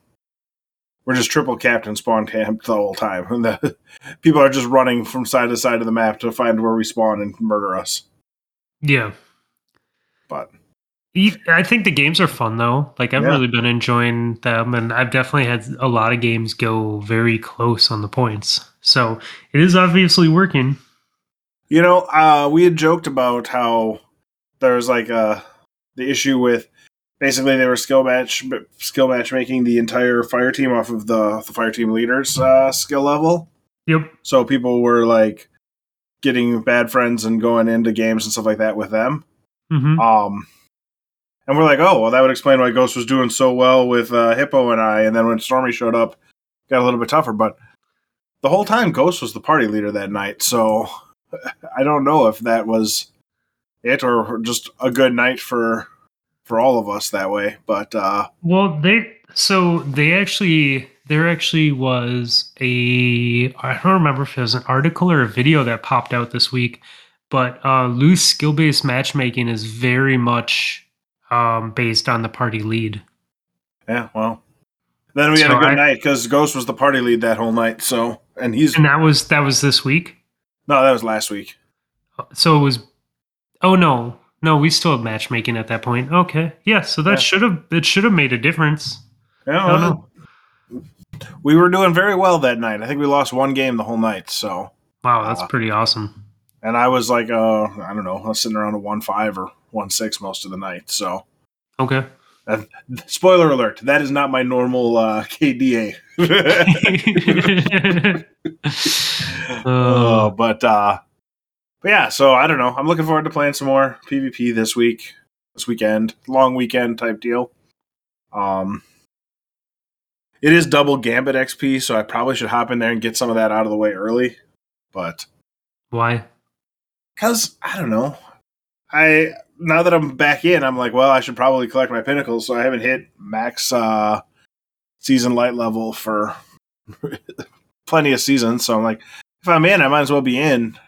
we're just triple captain spawn camped the whole time, and the people are just running from side to side of the map to find where we spawn and murder us. yeah, But I think the games are fun though. Like I've Yeah. really been enjoying them, and I've definitely had a lot of games go very close on the points. So it is obviously working. you know, uh, we had joked about how there's like uh, the issue with basically they were skill match skill matchmaking the entire fire team off of the the fire team leader's uh, skill level. Yep. So people were like getting bad friends and going into games and stuff like that with them. hmm Um, and we're like, oh, well, that would explain why Ghost was doing so well with uh, Hippo and I. And then when Stormy showed up, got a little bit tougher. But the whole time, Ghost was the party leader that night. So I don't know if that was it or just a good night for for all of us that way. But uh, Well, they so they actually there actually was a I don't remember if it was an article or a video that popped out this week, but uh, loose skill based matchmaking is very much um, based on the party lead. yeah, well, then we had a good I- night because Ghost was the party lead that whole night. So and he's And that was that was this week. no, that was last week. So it was. Oh no, no, we still have matchmaking at that point. Okay, yeah. So that Yeah. should have it should have made a difference. Yeah, I don't know. we were doing very well that night. I think we lost one game the whole night. So. Wow, that's Uh, pretty awesome. and I was like, uh, I don't know, I was sitting around a one five or one six most of the night. So, Okay. spoiler alert: that is not my normal uh, KDA. uh, Uh, but uh, but yeah, so I don't know. I'm looking forward to playing some more PvP this week, this weekend, long weekend type deal. Um, It is double Gambit XP, so I probably should hop in there and get some of that out of the way early. But Why? because I don't know, I now that I'm back in, I'm like, well, I should probably collect my pinnacles. So I haven't hit max uh, season light level for plenty of seasons. So I'm like, if I'm in, I might as well be in.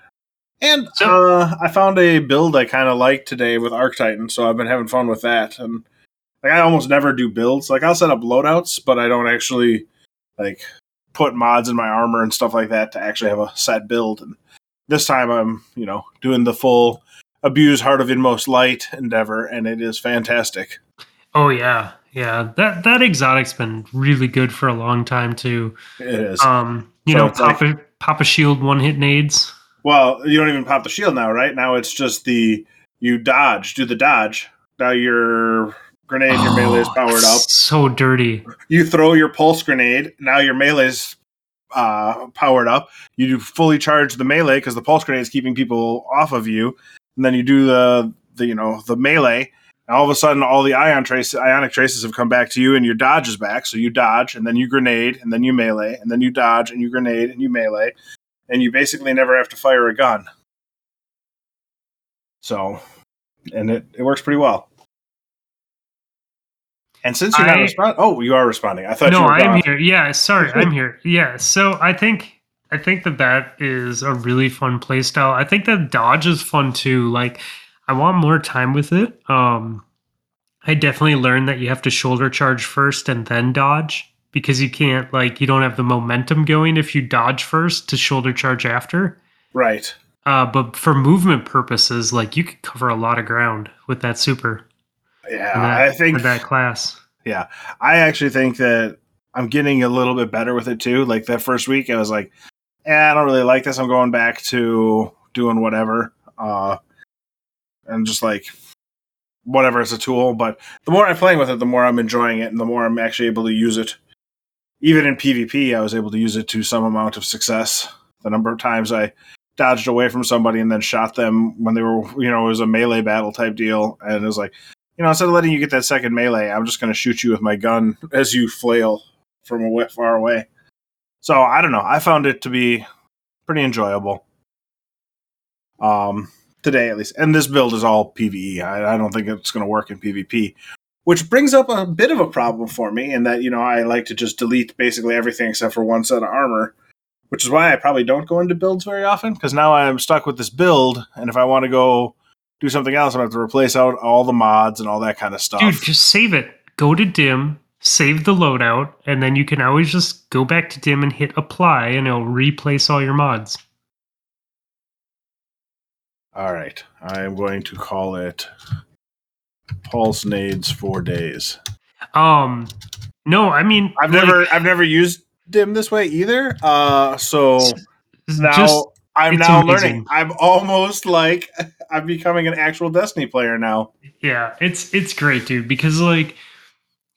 And So- uh, I found a build I kind of like today with Arc Titan, so I've been having fun with that. And like, I almost never do builds. Like I'll set up loadouts, but I don't actually like put mods in my armor and stuff like that to actually have a set build. And this time I'm, you know, doing the full abuse Heart of Inmost Light endeavor, and it is fantastic. Oh yeah, yeah. That that exotic's been really good for a long time too. It is. Um, you So know, pop like- Papa Papa Shield one hit nades. Well, you don't even pop the shield now, right? Now it's just the you dodge, do the dodge. Now your grenade, your melee is Oh, powered up. So dirty. You throw your pulse grenade. Now your melee's uh, powered up. You fully charge the melee because the pulse grenade is keeping people off of you. And then you do the the you know the melee. And all of a sudden, all the ion trace, ionic traces have come back to you, and your dodge is back. So you dodge, and then you grenade, and then you melee, and then you dodge, and you grenade, and you melee, and you basically never have to fire a gun. So, and it, it works pretty well. And since you're not responding, oh, you are responding. I thought you No, I'm here. Yeah, sorry, I'm here. Yeah, so I think I think that that is a really fun playstyle. I think that dodge is fun too. Like, I want more time with it. Um, I definitely learned that you have to shoulder charge first and then dodge because you can't like you don't have the momentum going if you dodge first to shoulder charge after. Right. Uh, but for movement purposes, like you could cover a lot of ground with that super. Yeah, that, I think that class. Yeah, I actually think that I'm getting a little bit better with it too. Like that first week, I was like, eh, I don't really like this. I'm going back to doing whatever, uh, and just like whatever as a tool. But the more I'm playing with it, the more I'm enjoying it, and the more I'm actually able to use it. Even in PvP, I was able to use it to some amount of success. The number of times I dodged away from somebody and then shot them when they were, you know, it was a melee battle type deal, and it was like you know, instead of letting you get that second melee, I'm just going to shoot you with my gun as you flail from away, far away. So I don't know. I found it to be pretty enjoyable. Um, today at least, and this build is all PVE. I, I don't think it's going to work in PvP, which brings up a bit of a problem for me. In that you know I like to just delete basically everything except for one set of armor, which is why I probably don't go into builds very often because now I'm stuck with this build, and if I want to go do something else, I'm gonna have to replace out all the mods and all that kind of stuff. Dude, just save it. Go to dim, save the loadout, and then you can always just go back to dim and hit apply, and it'll replace all your mods. all right, I am going to call it Pulse Nades for days. Um, no, I mean, I've like, never I've never used Dim this way either. Uh, so now just I'm now amazing. learning. I'm almost like I'm becoming an actual Destiny player now. yeah, it's it's great, dude. Because like,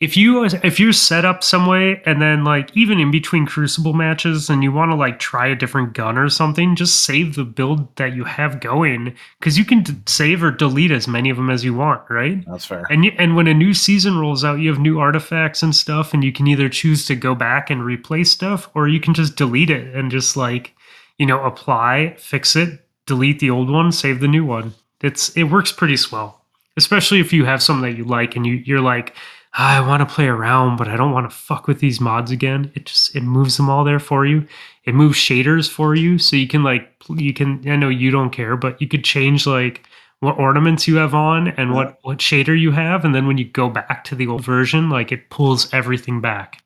if you if you're set up some way, and then like even in between Crucible matches, and you want to like try a different gun or something, just save the build that you have going, because you can d- save or delete as many of them as you want, right? That's fair. And you, and when a new season rolls out, you have new artifacts and stuff, and you can either choose to go back and replace stuff, or you can just delete it and just like, you know, apply, fix it, delete the old one, save the new one. It's it works pretty swell, especially if you have something that you like and you you're like, "Ah, I want to play around, but I don't want to fuck with these mods again. It just it moves them all there for you. It moves shaders for you, so you can like you can. I know you don't care, but you could change like what ornaments you have on and what what shader you have and then when you go back to the old version like it pulls everything back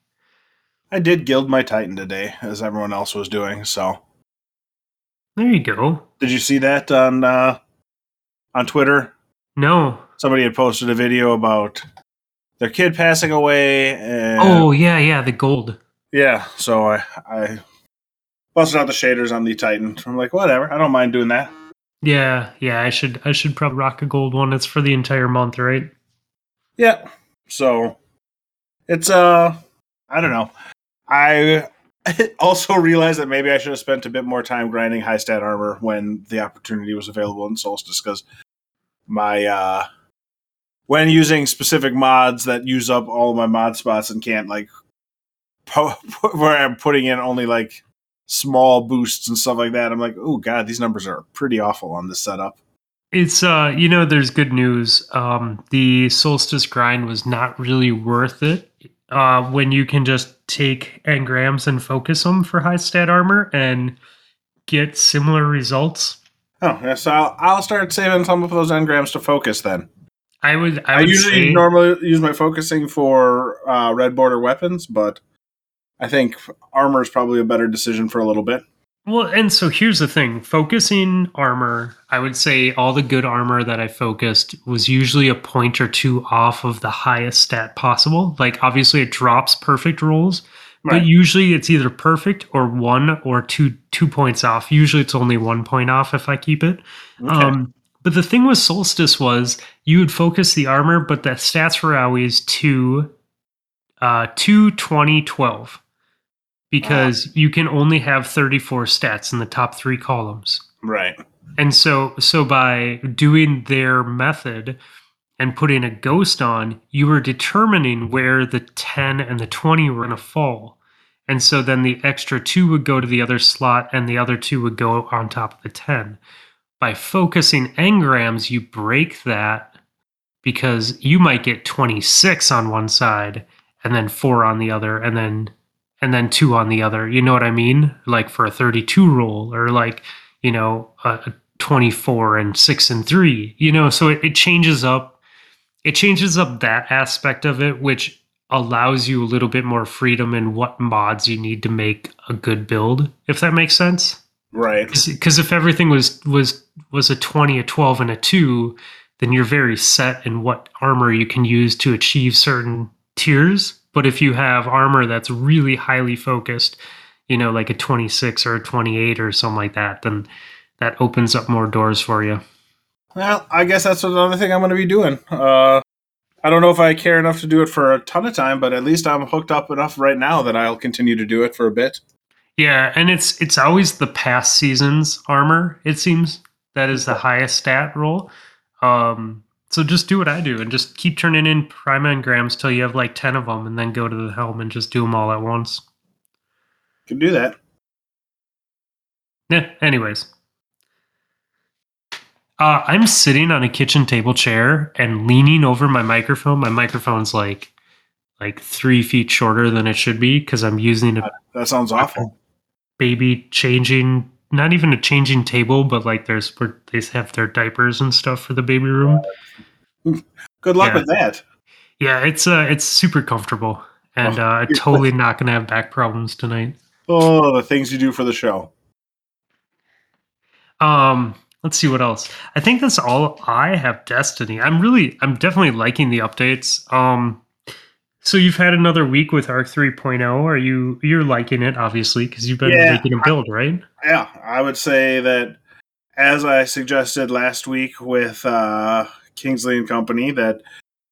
I did gild my Titan today, as everyone else was doing. So, there you go did you see that on uh, on Twitter? no Somebody had posted a video about their kid passing away, and oh yeah yeah the gold yeah. So I I busted out the shaders on the Titan. I'm like, whatever. I don't mind doing that. yeah yeah i should i should probably rock a gold one it's for the entire month right Yeah. So it's uh I don't know. I also realized that maybe I should have spent a bit more time grinding high stat armor when the opportunity was available in Solstice because my uh when using specific mods that use up all of my mod spots and can't like po- where I'm putting in only like small boosts and stuff like that. I'm like, oh god, these numbers are pretty awful on this setup. It's uh, you know, there's good news. Um, the solstice grind was not really worth it. Uh, when you can just take engrams and focus them for high stat armor and get similar results. Oh, yeah, so I'll, I'll start saving some of those engrams to focus then. I would. I, I, would usually say, normally use my focusing for uh, red border weapons, but I think armor is probably a better decision for a little bit. Well, and so here's the thing: focusing armor. I would say all the good armor that I focused was usually a point or two off of the highest stat possible. Like obviously, it drops perfect rolls, Right. but usually it's either perfect or one or two two points off. Usually, it's only one point off if I keep it. Okay. Um, but the thing with Solstice was you would focus the armor, but the stats were always two, uh, two, 20, 12. Because you can only have 34 stats in the top three columns. right. And so so by doing their method and putting a ghost on, you were determining where the 10 and the 20 were going to fall. And so then the extra 2 would go to the other slot and the other 2 would go on top of the 10. By focusing engrams, you break that because you might get 26 on one side and then 4 on the other and then and then 2 on the other. You know what I mean? Like for a 32 roll or like you know, a 24 and 6 and 3, you know, so it, it changes up it changes up that aspect of it which allows you a little bit more freedom in what mods you need to make a good build, if that makes sense. Right. Because if everything was was was a 20, a 12 and a 2, then you're very set in what armor you can use to achieve certain tiers. But if you have armor that's really highly focused, you know, like a 26 or a 28 or something like that, then that opens up more doors for you. Well, I guess that's another thing I'm going to be doing. Uh, I don't know if I care enough to do it for a ton of time, but at least I'm hooked up enough right now that I'll continue to do it for a bit. Yeah, and it's it's always the past season's armor, it seems. That is the highest stat roll. Um so just do what I do and just keep turning in prime engrams till you have like 10 of them and then go to the helm and just do them all at once. Can do that. Yeah, anyways. Uh, I'm sitting on a kitchen table chair and leaning over my microphone. My microphone's like like three feet shorter than it should be because I'm using a That sounds awful. Baby changing, not even a changing table, but like there's where they have their diapers and stuff for the baby room. Good luck Yeah. with that. Yeah, it's uh, it's super comfortable, and uh, I'm totally not gonna have back problems tonight. Oh, the things you do for the show. Um, let's see what else. I think that's all I have. Destiny. I'm really, I'm definitely liking the updates. Um, so you've had another week with Arc 3.0. Are you you're liking it obviously because you've been Yeah, making a build, right? Yeah, I would say that as I suggested last week with uh, Kingsley and Company, that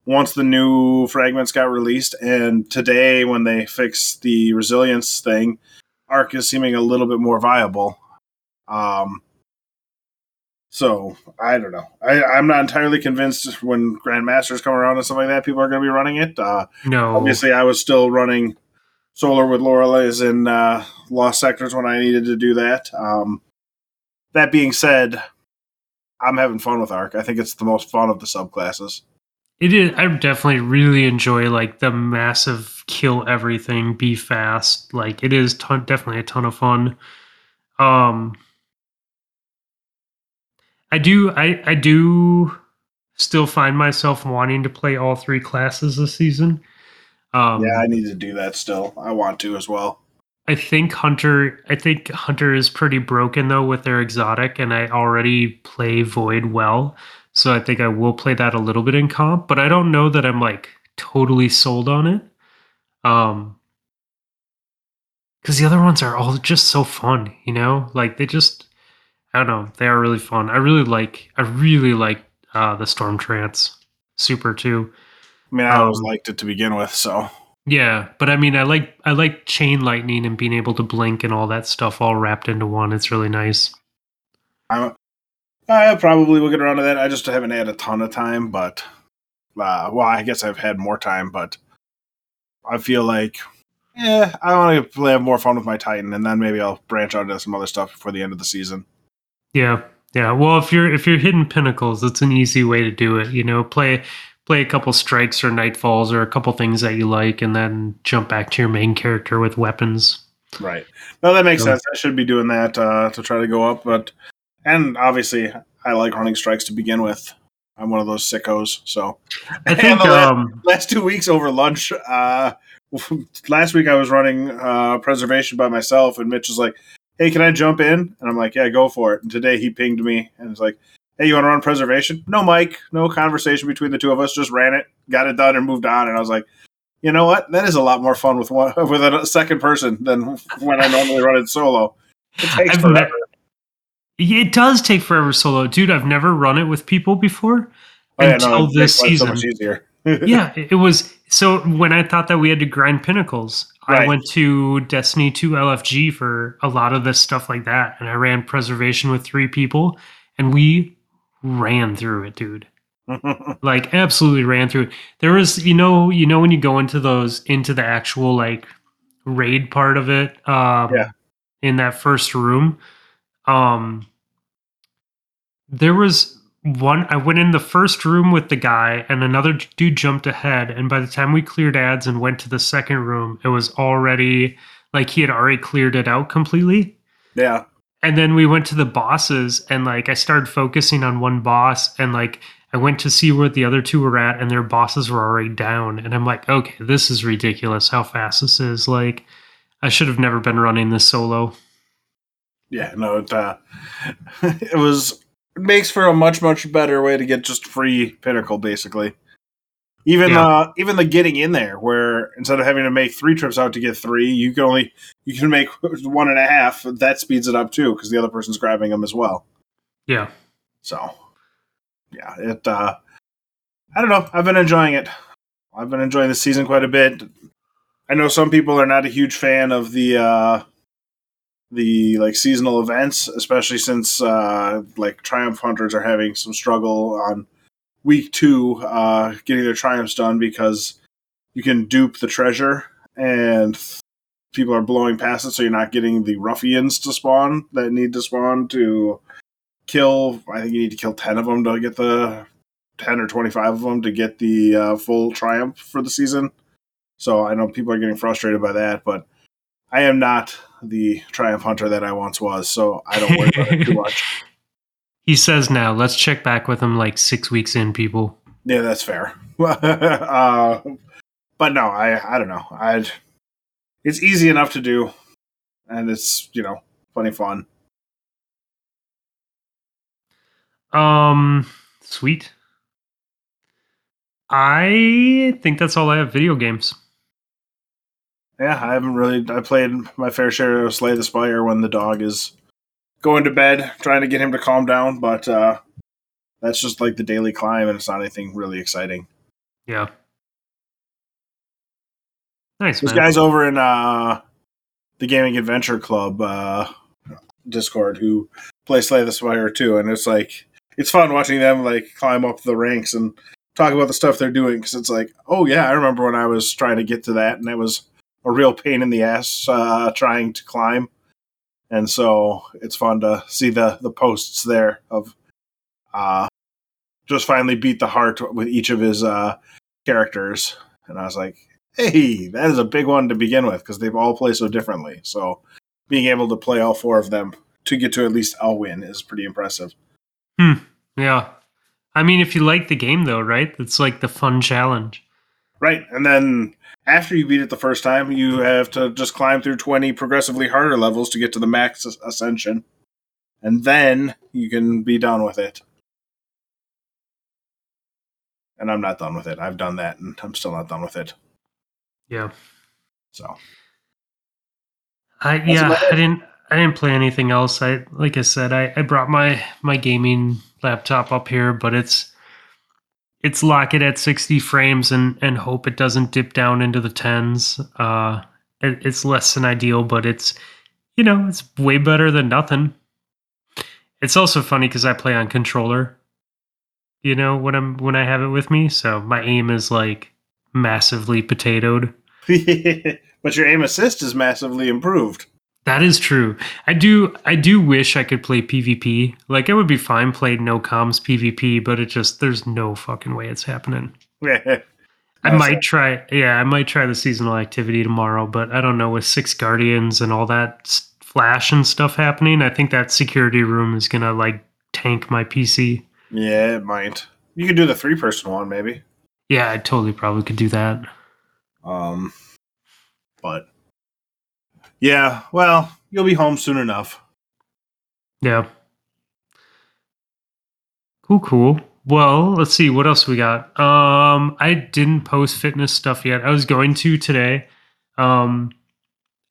once the new fragments got released, and today when they fixed the resilience thing, Arc is seeming a little bit more viable. Um, so I don't know. I, I'm not entirely convinced when Grandmasters come around and stuff like that, people are going to be running it. Uh, No, obviously, I was still running solar with Loreley's in uh, lost sectors when I needed to do that. Um, that being said, I'm having fun with Arc. I think it's the most fun of the subclasses. It is. I definitely really enjoy like the massive kill everything, be fast. Like it is ton, definitely a ton of fun. Um, I do. I I do still find myself wanting to play all three classes this season. Um, yeah, I need to do that still. I want to as well. I think Hunter. I think Hunter is pretty broken though with their exotic, and I already play Void well, so I think I will play that a little bit in comp. But I don't know that I'm like totally sold on it. Um, because the other ones are all just so fun, you know. Like they just, I don't know, they are really fun. I really like. I really like uh, the Storm Trance Super too. I mean, I always Um, liked it to begin with, so Yeah, but I mean, I like I like chain lightning and being able to blink and all that stuff all wrapped into one. It's really nice. I'm, I probably will get around to that. I just haven't had a ton of time, but uh, well, I guess I've had more time, but I feel like Yeah, I want to play have more fun with my Titan, and then maybe I'll branch out into some other stuff before the end of the season. Yeah, yeah. Well, if you're if you're hitting pinnacles, it's an easy way to do it. You know, play play a couple strikes or nightfalls or a couple things that you like, and then jump back to your main character with weapons. Right. No, that makes So- sense. I should be doing that uh, to try to go up, but and obviously I like running strikes to begin with. I'm one of those sickos. So I think the la- um, last two weeks over lunch, uh, last week I was running uh, preservation by myself, and Mitch was like, "Hey, can I jump in?" And I'm like, "Yeah, go for it." And today he pinged me and was like, "Hey, you want to run preservation?" No Mike, no conversation between the two of us. Just ran it, got it done, and moved on. And I was like. You know what? That is a lot more fun with one with a second person than when I normally run it solo. It takes I've forever. it does take forever solo, dude. I've never run it with people before Oh, yeah, until no, this season. so yeah, it was. So when I thought that we had to grind pinnacles, I went to Destiny 2 LFG for a lot of this stuff like that. And I ran preservation with three people and we ran through it, dude. Like absolutely ran through it. There was, you know, you know, when you go into those into the actual like raid part of it, um Yeah. in that first room, um there was one i went in the first room with the guy and another dude jumped ahead and by the time we cleared ads and went to the second room it was already like he had already cleared it out completely. Yeah. and then we went to the bosses and like i started focusing on one boss and like i went to see where the other two were at and their bosses were already down and i'm like okay this is ridiculous how fast this is. Like i should have never been running this solo. Yeah, no, it uh, it was makes for a much much better way to get just free pinnacle basically. Even Yeah. uh even the getting in there where instead of having to make three trips out to get three, you can only you can make one and a half. That speeds it up too because the other person's grabbing them as well. yeah So yeah, it uh I don't know. I've been enjoying it. I've been enjoying the season quite a bit. I know some people are not a huge fan of the uh the like seasonal events, especially since uh like Triumph Hunters are having some struggle on week 2 uh getting their triumphs done because you can dupe the treasure and people are blowing past it so you're not getting the ruffians to spawn that need to spawn to kill i think you need to kill 10 of them to get the 10 or 25 of them to get the uh, full triumph for the season. So i know people are getting frustrated by that but i am not the triumph hunter that i once was so i don't worry about it too much he says now let's check back with him like six weeks in people yeah that's fair uh, but no i i don't know i it's easy enough to do and it's you know plenty fun Um, sweet. I think that's all I have. Video games. Yeah, I haven't really. I played my fair share of Slay the Spire when the dog is going to bed, trying to get him to calm down. But uh, that's just like the daily climb, and it's not anything really exciting. Yeah. Nice There's man. guys over in uh, the Gaming Adventure Club uh, Discord who play Slay the Spire too, and it's like it's fun watching them like climb up the ranks and talk about the stuff they're doing because it's like, oh yeah, I remember when I was trying to get to that, and that was a real pain in the ass uh, trying to climb. And so it's fun to see the the posts there of uh, just finally beat the heart with each of his uh, characters, and I was like, hey, that is a big one to begin with because they've all play so differently. So being able to play all four of them to get to at least a win is pretty impressive. Yeah. I mean, if you like the game, though, right? It's like the fun challenge. Right, and then after you beat it the first time, you have to just climb through twenty progressively harder levels to get to the max ascension, and then you can be done with it. And I'm not done with it. I've done that, and I'm still not done with it. Yeah. So I That's yeah. I didn't. I didn't play anything else. I like I said. I I brought my my gaming laptop up here, but it's it's lock it at 60 frames and and hope it doesn't dip down into the tens. Uh, it, it's less than ideal, but it's you know it's way better than nothing. It's also funny because I play on controller. You know when I'm when I have it with me, so my aim is like massively potatoed. but your aim assist is massively improved. That is true. I do I do wish I could play PvP. Like it would be fine playing no comms PvP, but it just there's no fucking way it's happening. I might try yeah, I might try the seasonal activity tomorrow, but I don't know with six guardians and all that flash and stuff happening, I think that security room is going to like tank my PC. Yeah, it might. You could do the three person one, maybe. Yeah, I totally probably could do that. Um, but yeah, well, you'll be home soon enough. Yeah. Cool, cool. Well, let's see what else we got. Um, I didn't post fitness stuff yet. I was going to today. Um,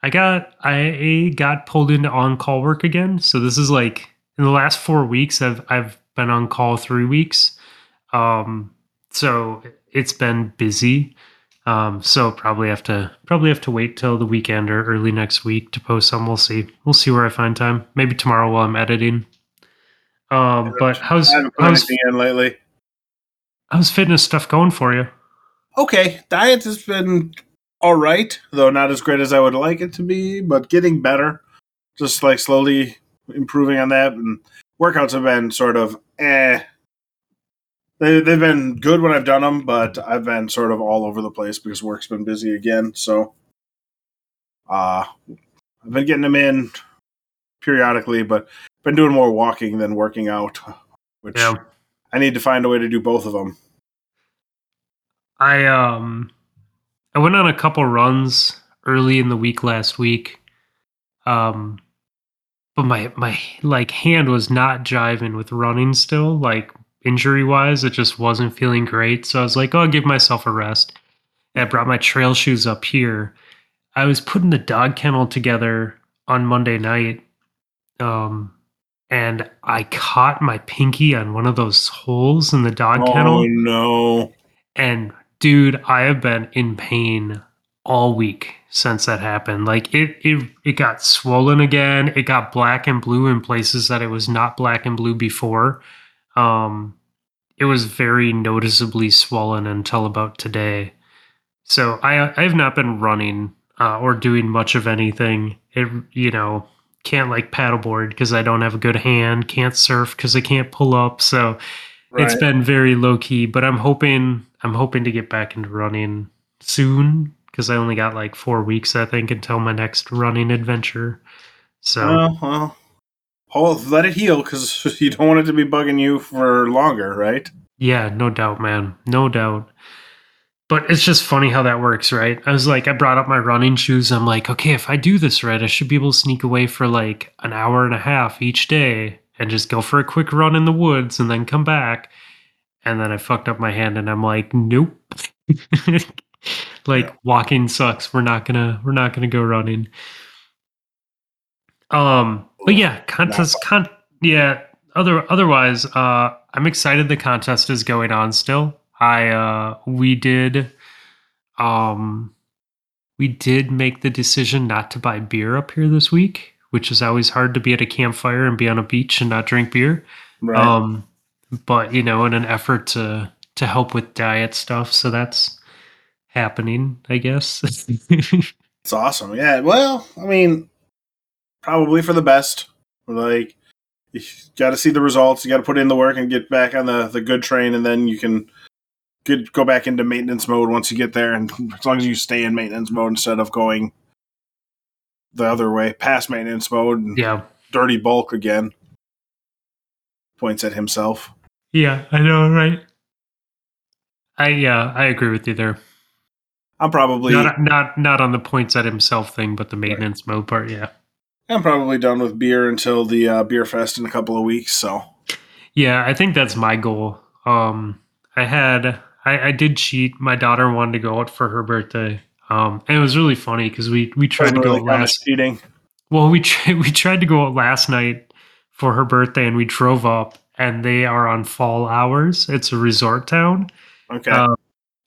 I got I got pulled into on call work again. So this is like in the last four weeks. I've I've been on call three weeks. Um, so it's been busy. Um, so probably have to probably have to wait till the weekend or early next week to post some. We'll see. We'll see where I find time. Maybe tomorrow while I'm editing. Um, but how's I haven't put how's in lately. how's fitness stuff going for you? Okay, diet has been all right, though not as great as I would like it to be, but getting better. Just like slowly improving on that, and workouts have been sort of eh. They they've been good when I've done them, but I've been sort of all over the place because work's been busy again. So, uh I've been getting them in periodically, but been doing more walking than working out, which Yeah. I need to find a way to do both of them. I um I went on a couple runs early in the week last week. Um but my my like hand was not jiving with running still, like injury wise. It just wasn't feeling great. So I was like, oh, I'll give myself a rest. And I brought my trail shoes up here. I was putting the dog kennel together on Monday night. Um and I caught my pinky on one of those holes in the dog kennel. Oh no! And dude, I have been in pain all week since that happened. Like it it it got swollen again. It got black and blue in places that it was not black and blue before. Um it was very noticeably swollen until about today. So I I have not been running uh, or doing much of anything. It you know can't like paddleboard because I don't have a good hand. Can't surf because I can't pull up. So it's been very low key, but I'm hoping I'm hoping to get back into running soon because I only got like four weeks, I think, until my next running adventure. So Well, well, hold, let it heal because you don't want it to be bugging you for longer, right? yeah, no doubt, man, no doubt. But it's just funny how that works, right? I was like, I brought up my running shoes. I'm like, okay, if I do this right, I should be able to sneak away for like an hour and a half each day and just go for a quick run in the woods and then come back. And then I fucked up my hand and I'm like, nope. like Yeah. walking sucks. We're not gonna we're not gonna go running. Um but yeah, contest con yeah, other otherwise, uh I'm excited the contest is going on still. I uh we did um we did make the decision not to buy beer up here this week, which is always hard to be at a campfire and be on a beach and not drink beer. Right. Um, but you know, in an effort to to help with diet stuff, so that's happening, I guess. it's awesome. Yeah. Well, I mean, probably for the best. Like, you got to see the results. You got to put in the work and get back on the the good train, and then you can get go back into maintenance mode once you get there. And as long as you stay in maintenance mode instead of going the other way, past maintenance mode and yeah, dirty bulk again. Points at himself. yeah, I know, right? I yeah, I agree with you there. I'm probably Not not not on the points at himself thing, but the maintenance mode part. Yeah, I'm probably done with beer until the uh, beer fest in a couple of weeks. So yeah, I think that's my goal. Um, I had I, I did cheat. My daughter wanted to go out for her birthday. Um, and it was really funny because we we tried to Doesn't go really last. cheating. Well, we we tried to go out last night for her birthday, and we drove up, and they are on fall hours. It's a resort town, Okay. Uh,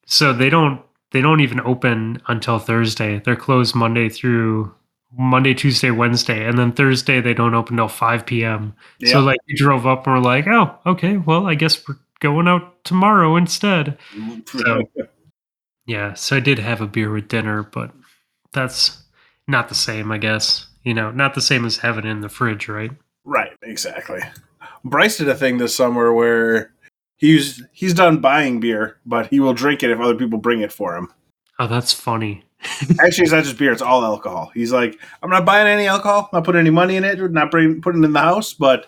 so they don't they don't even open until Thursday. They're closed Monday through Monday, Tuesday, Wednesday, and then Thursday they don't open till five p.m. yeah. So like we drove up and we're like, oh, okay, well I guess we're going out tomorrow instead. So- Yeah, so I did have a beer with dinner, but that's not the same, I guess. You know, not the same as having it in the fridge, right? Right, exactly. Bryce did a thing this summer where he's he's done buying beer, but he will drink it if other people bring it for him. Oh, that's funny. Actually, it's not just beer; it's all alcohol. He's like, I'm not buying any alcohol, not putting any money in it, not bring, putting it in the house. But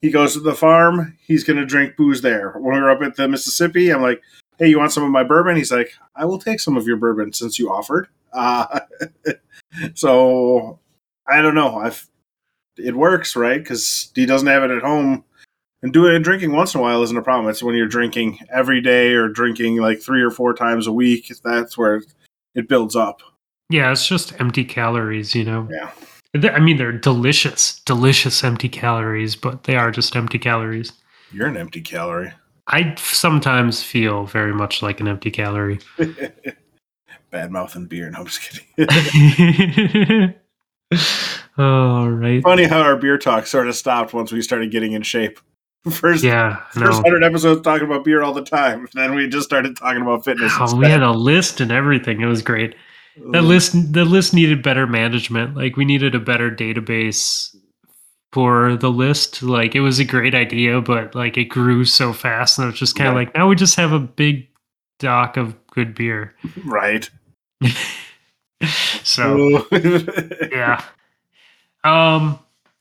he goes to the farm; he's going to drink booze there. When we were up at the Mississippi, I'm like, Hey, you want some of my bourbon? He's like, I will take some of your bourbon since you offered. Uh, so I don't know. I've it works, right? Because he doesn't have it at home. And doing drinking once in a while isn't a problem. It's when you're drinking every day or drinking like three or four times a week. That's where it builds up. Yeah, it's just empty calories, you know. Yeah. I mean, they're delicious, delicious empty calories, but they are just empty calories. You're an empty calorie. I sometimes feel very much like an empty calorie. Bad mouth and beer. No, I'm just kidding. All right. Funny how our beer talk sort of stopped once we started getting in shape. First, Yeah, first hundred episodes talking about beer all the time. Then we just started talking about fitness. Oh, we had a list and everything. It was great. That list, the list needed better management. Like we needed a better database for the list. Like it was a great idea, but like it grew so fast, and it was just kind of Right. like now we just have a big doc of good beer. right. so yeah. Um.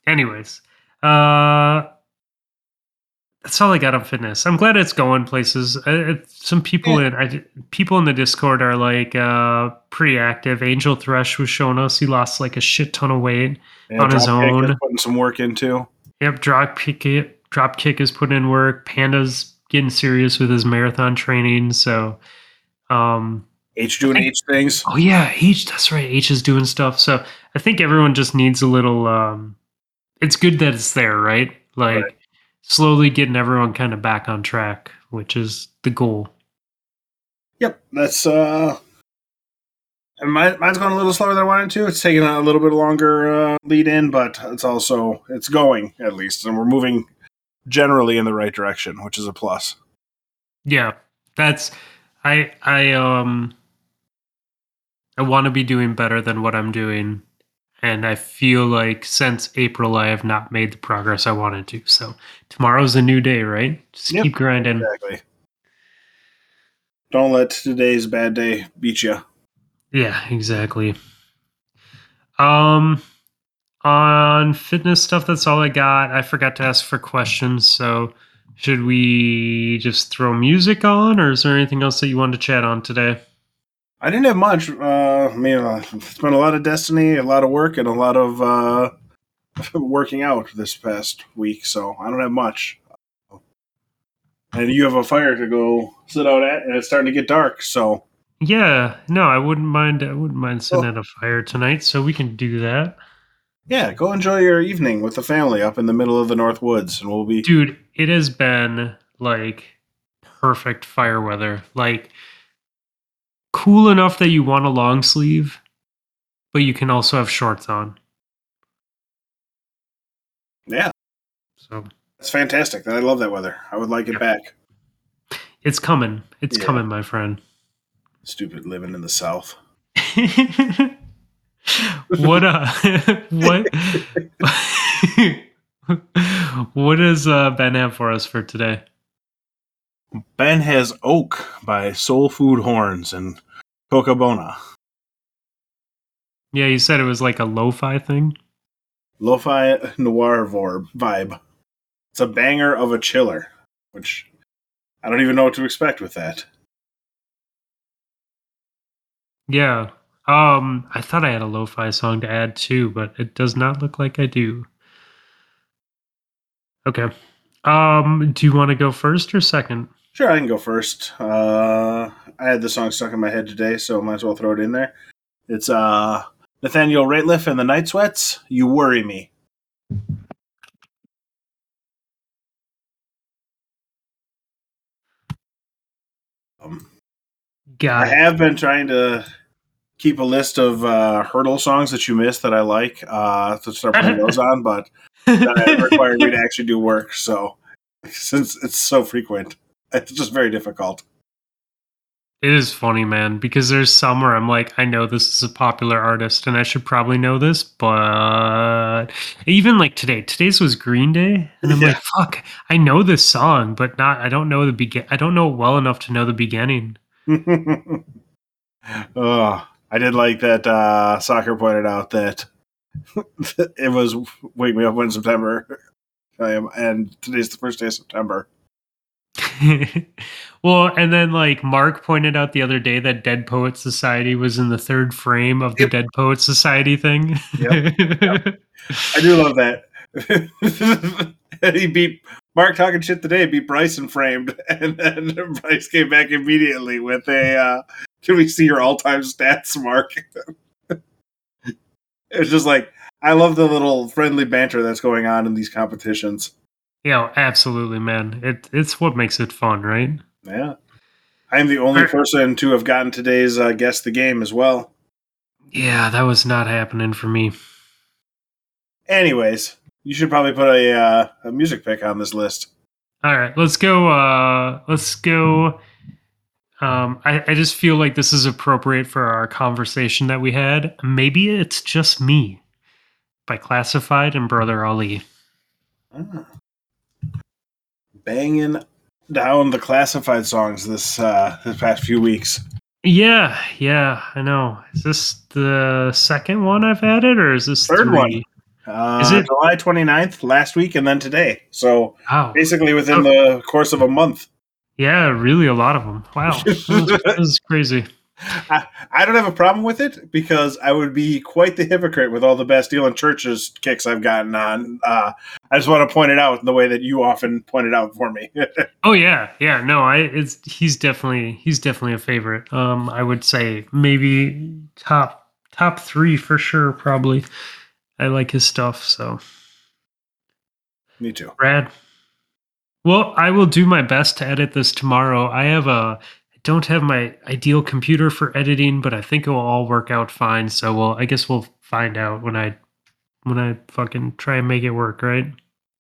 Anyways, uh, that's all I got on fitness. I'm glad it's going places. Uh, some people in I, people in the Discord are like uh pretty active. Angel Thresh was showing us he lost like a shit ton of weight. Yeah, on his own. putting some work into. Yep, drop kick drop kick is putting in work. Panda's getting serious with his marathon training. So, um, H doing H things. Oh yeah, H. That's right. H is doing stuff. So I think everyone just needs a little. um It's good that it's there, right? Like Right. Slowly getting everyone kind of back on track, which is the goal. Yep, that's uh. And mine, mine's going a little slower than I wanted to. It's taking a little bit longer uh, lead in, but it's also it's going at least, and we're moving generally in the right direction, which is a plus. Yeah, that's. I I um. I want to be doing better than what I'm doing, and I feel like since April I have not made the progress I wanted to. So tomorrow's a new day, right? Just Yep. keep grinding. Exactly. Don't let today's bad day beat you. Yeah, exactly. Um on fitness stuff that's all I got. I forgot to ask for questions, so should we just throw music on or is there anything else that you wanted to chat on today? I didn't have much. Uh, I mean, uh, it's been a lot of Destiny, a lot of work, and a lot of uh, working out this past week. So I don't have much. And you have a fire to go sit out at, and it's starting to get dark. So Yeah, no, I wouldn't mind I wouldn't mind sitting Oh. at a fire tonight, so we can do that. yeah, go enjoy your evening with the family up in the middle of the North Woods, and we'll be. Dude, it has been like perfect fire weather. Like cool enough that you want a long sleeve, but you can also have shorts on. Yeah, So it's fantastic. I love that weather. I would like it Yep. back. it's coming. It's Yeah. coming, my friend. Stupid living in the South. what uh what what does uh Ben have for us for today? Ben has Oak by Soul Food Horns and Cocabona. Yeah, you said it was like a lo-fi thing. lo-fi noir vibe. It's a banger of a chiller, which I don't even know what to expect with that. Yeah. Um, I thought I had a lo-fi song to add too, but it does not look like I do. Okay. Um, do you want to go first or second? Sure, I can go first. Uh, I had the song stuck in my head today, so might as well throw it in there. It's uh, Nathaniel Rateliff and the Night Sweats. You worry me. Um, I Got it. have been trying to keep a list of uh, Heardle songs that you missed that I like uh, to start putting those on, but that required me to actually do work. So since it's so frequent, it's just very difficult. It is funny, man, because there's some where I'm like, I know this is a popular artist and I should probably know this, but even like today, today's was Green Day, and I'm Yeah. like, fuck, I know this song, but not, I don't know the begin, I don't know it well enough to know the beginning. oh, I did like that uh, soccer pointed out that it was Wake Me Up in September. And today's the first day of September. well, and then like Mark pointed out the other day that Dead Poet Society was in the third frame of the Yep. Dead Poet Society thing. I do love that. he beat Mark talking shit today, beat Bryson framed, and then Bryce came back immediately with a uh, can we see your all time stats, Mark? it's just like I love the little friendly banter that's going on in these competitions. Yeah, absolutely, man. It it's what makes it fun, right? Yeah. I am the only person to have gotten today's uh, guess the game as well. Yeah, that was not happening for me. Anyways, you should probably put a, uh, a music pick on this list. All right, let's go. Uh, let's go. Um, I, I just feel like this is appropriate for our conversation that we had. Maybe it's just me by Classified and Brother Ali. Ah. Banging down the classified songs this uh, this past few weeks. Yeah, yeah, I know. Is this the second one I've added, or is this Third three? one. Uh, Is it- July 29th, last week, and then today. So Wow. basically within Oh. the course of a month. Yeah, really, a lot of them. Wow, this is, this is crazy. I, I don't have a problem with it because I would be quite the hypocrite with all the Bastille and CHVRCHES kicks I've gotten on. Uh, I just want to point it out in the way that you often pointed out for me. Oh yeah, yeah. No, I it's he's definitely he's definitely a favorite. Um, I would say maybe top top three for sure. Probably, I like his stuff. So me too. Brad. Well, I will do my best to edit this tomorrow. I have a don't have my ideal computer for editing, but I think it will all work out fine. So well, I guess we'll find out when I when I fucking try and make it work, right?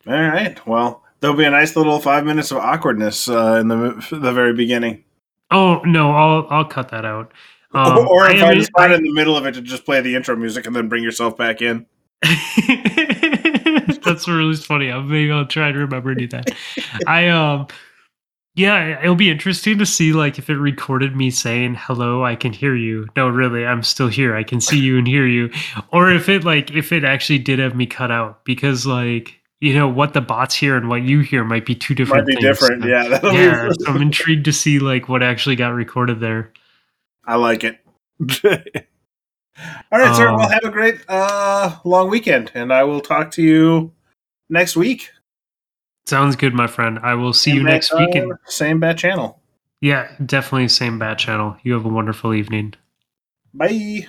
All right. Well, there'll be a nice little five minutes of awkwardness uh, in the the very beginning. Oh no, I'll I'll cut that out. Um, or if I, am- just find in the middle of it to just play the intro music and then bring yourself back in. That's really funny. Maybe I'll try to remember to do that. I um yeah, it'll be interesting to see like if it recorded me saying hello, I can hear you. No, really, I'm still here. I can see you and hear you. Or if it like if it actually did have me cut out because like you know what the bots hear and what you hear might be two different. Might be things. different. So, Yeah. Yeah, be, so I'm intrigued to see like what actually got recorded there. I like it. All right, sir. Um, Well, have a great uh, long weekend, and I will talk to you next week. Sounds good, my friend. I will see Same you bat next week. Time, Same bat channel. yeah, definitely same bat channel. You have a wonderful evening. Bye.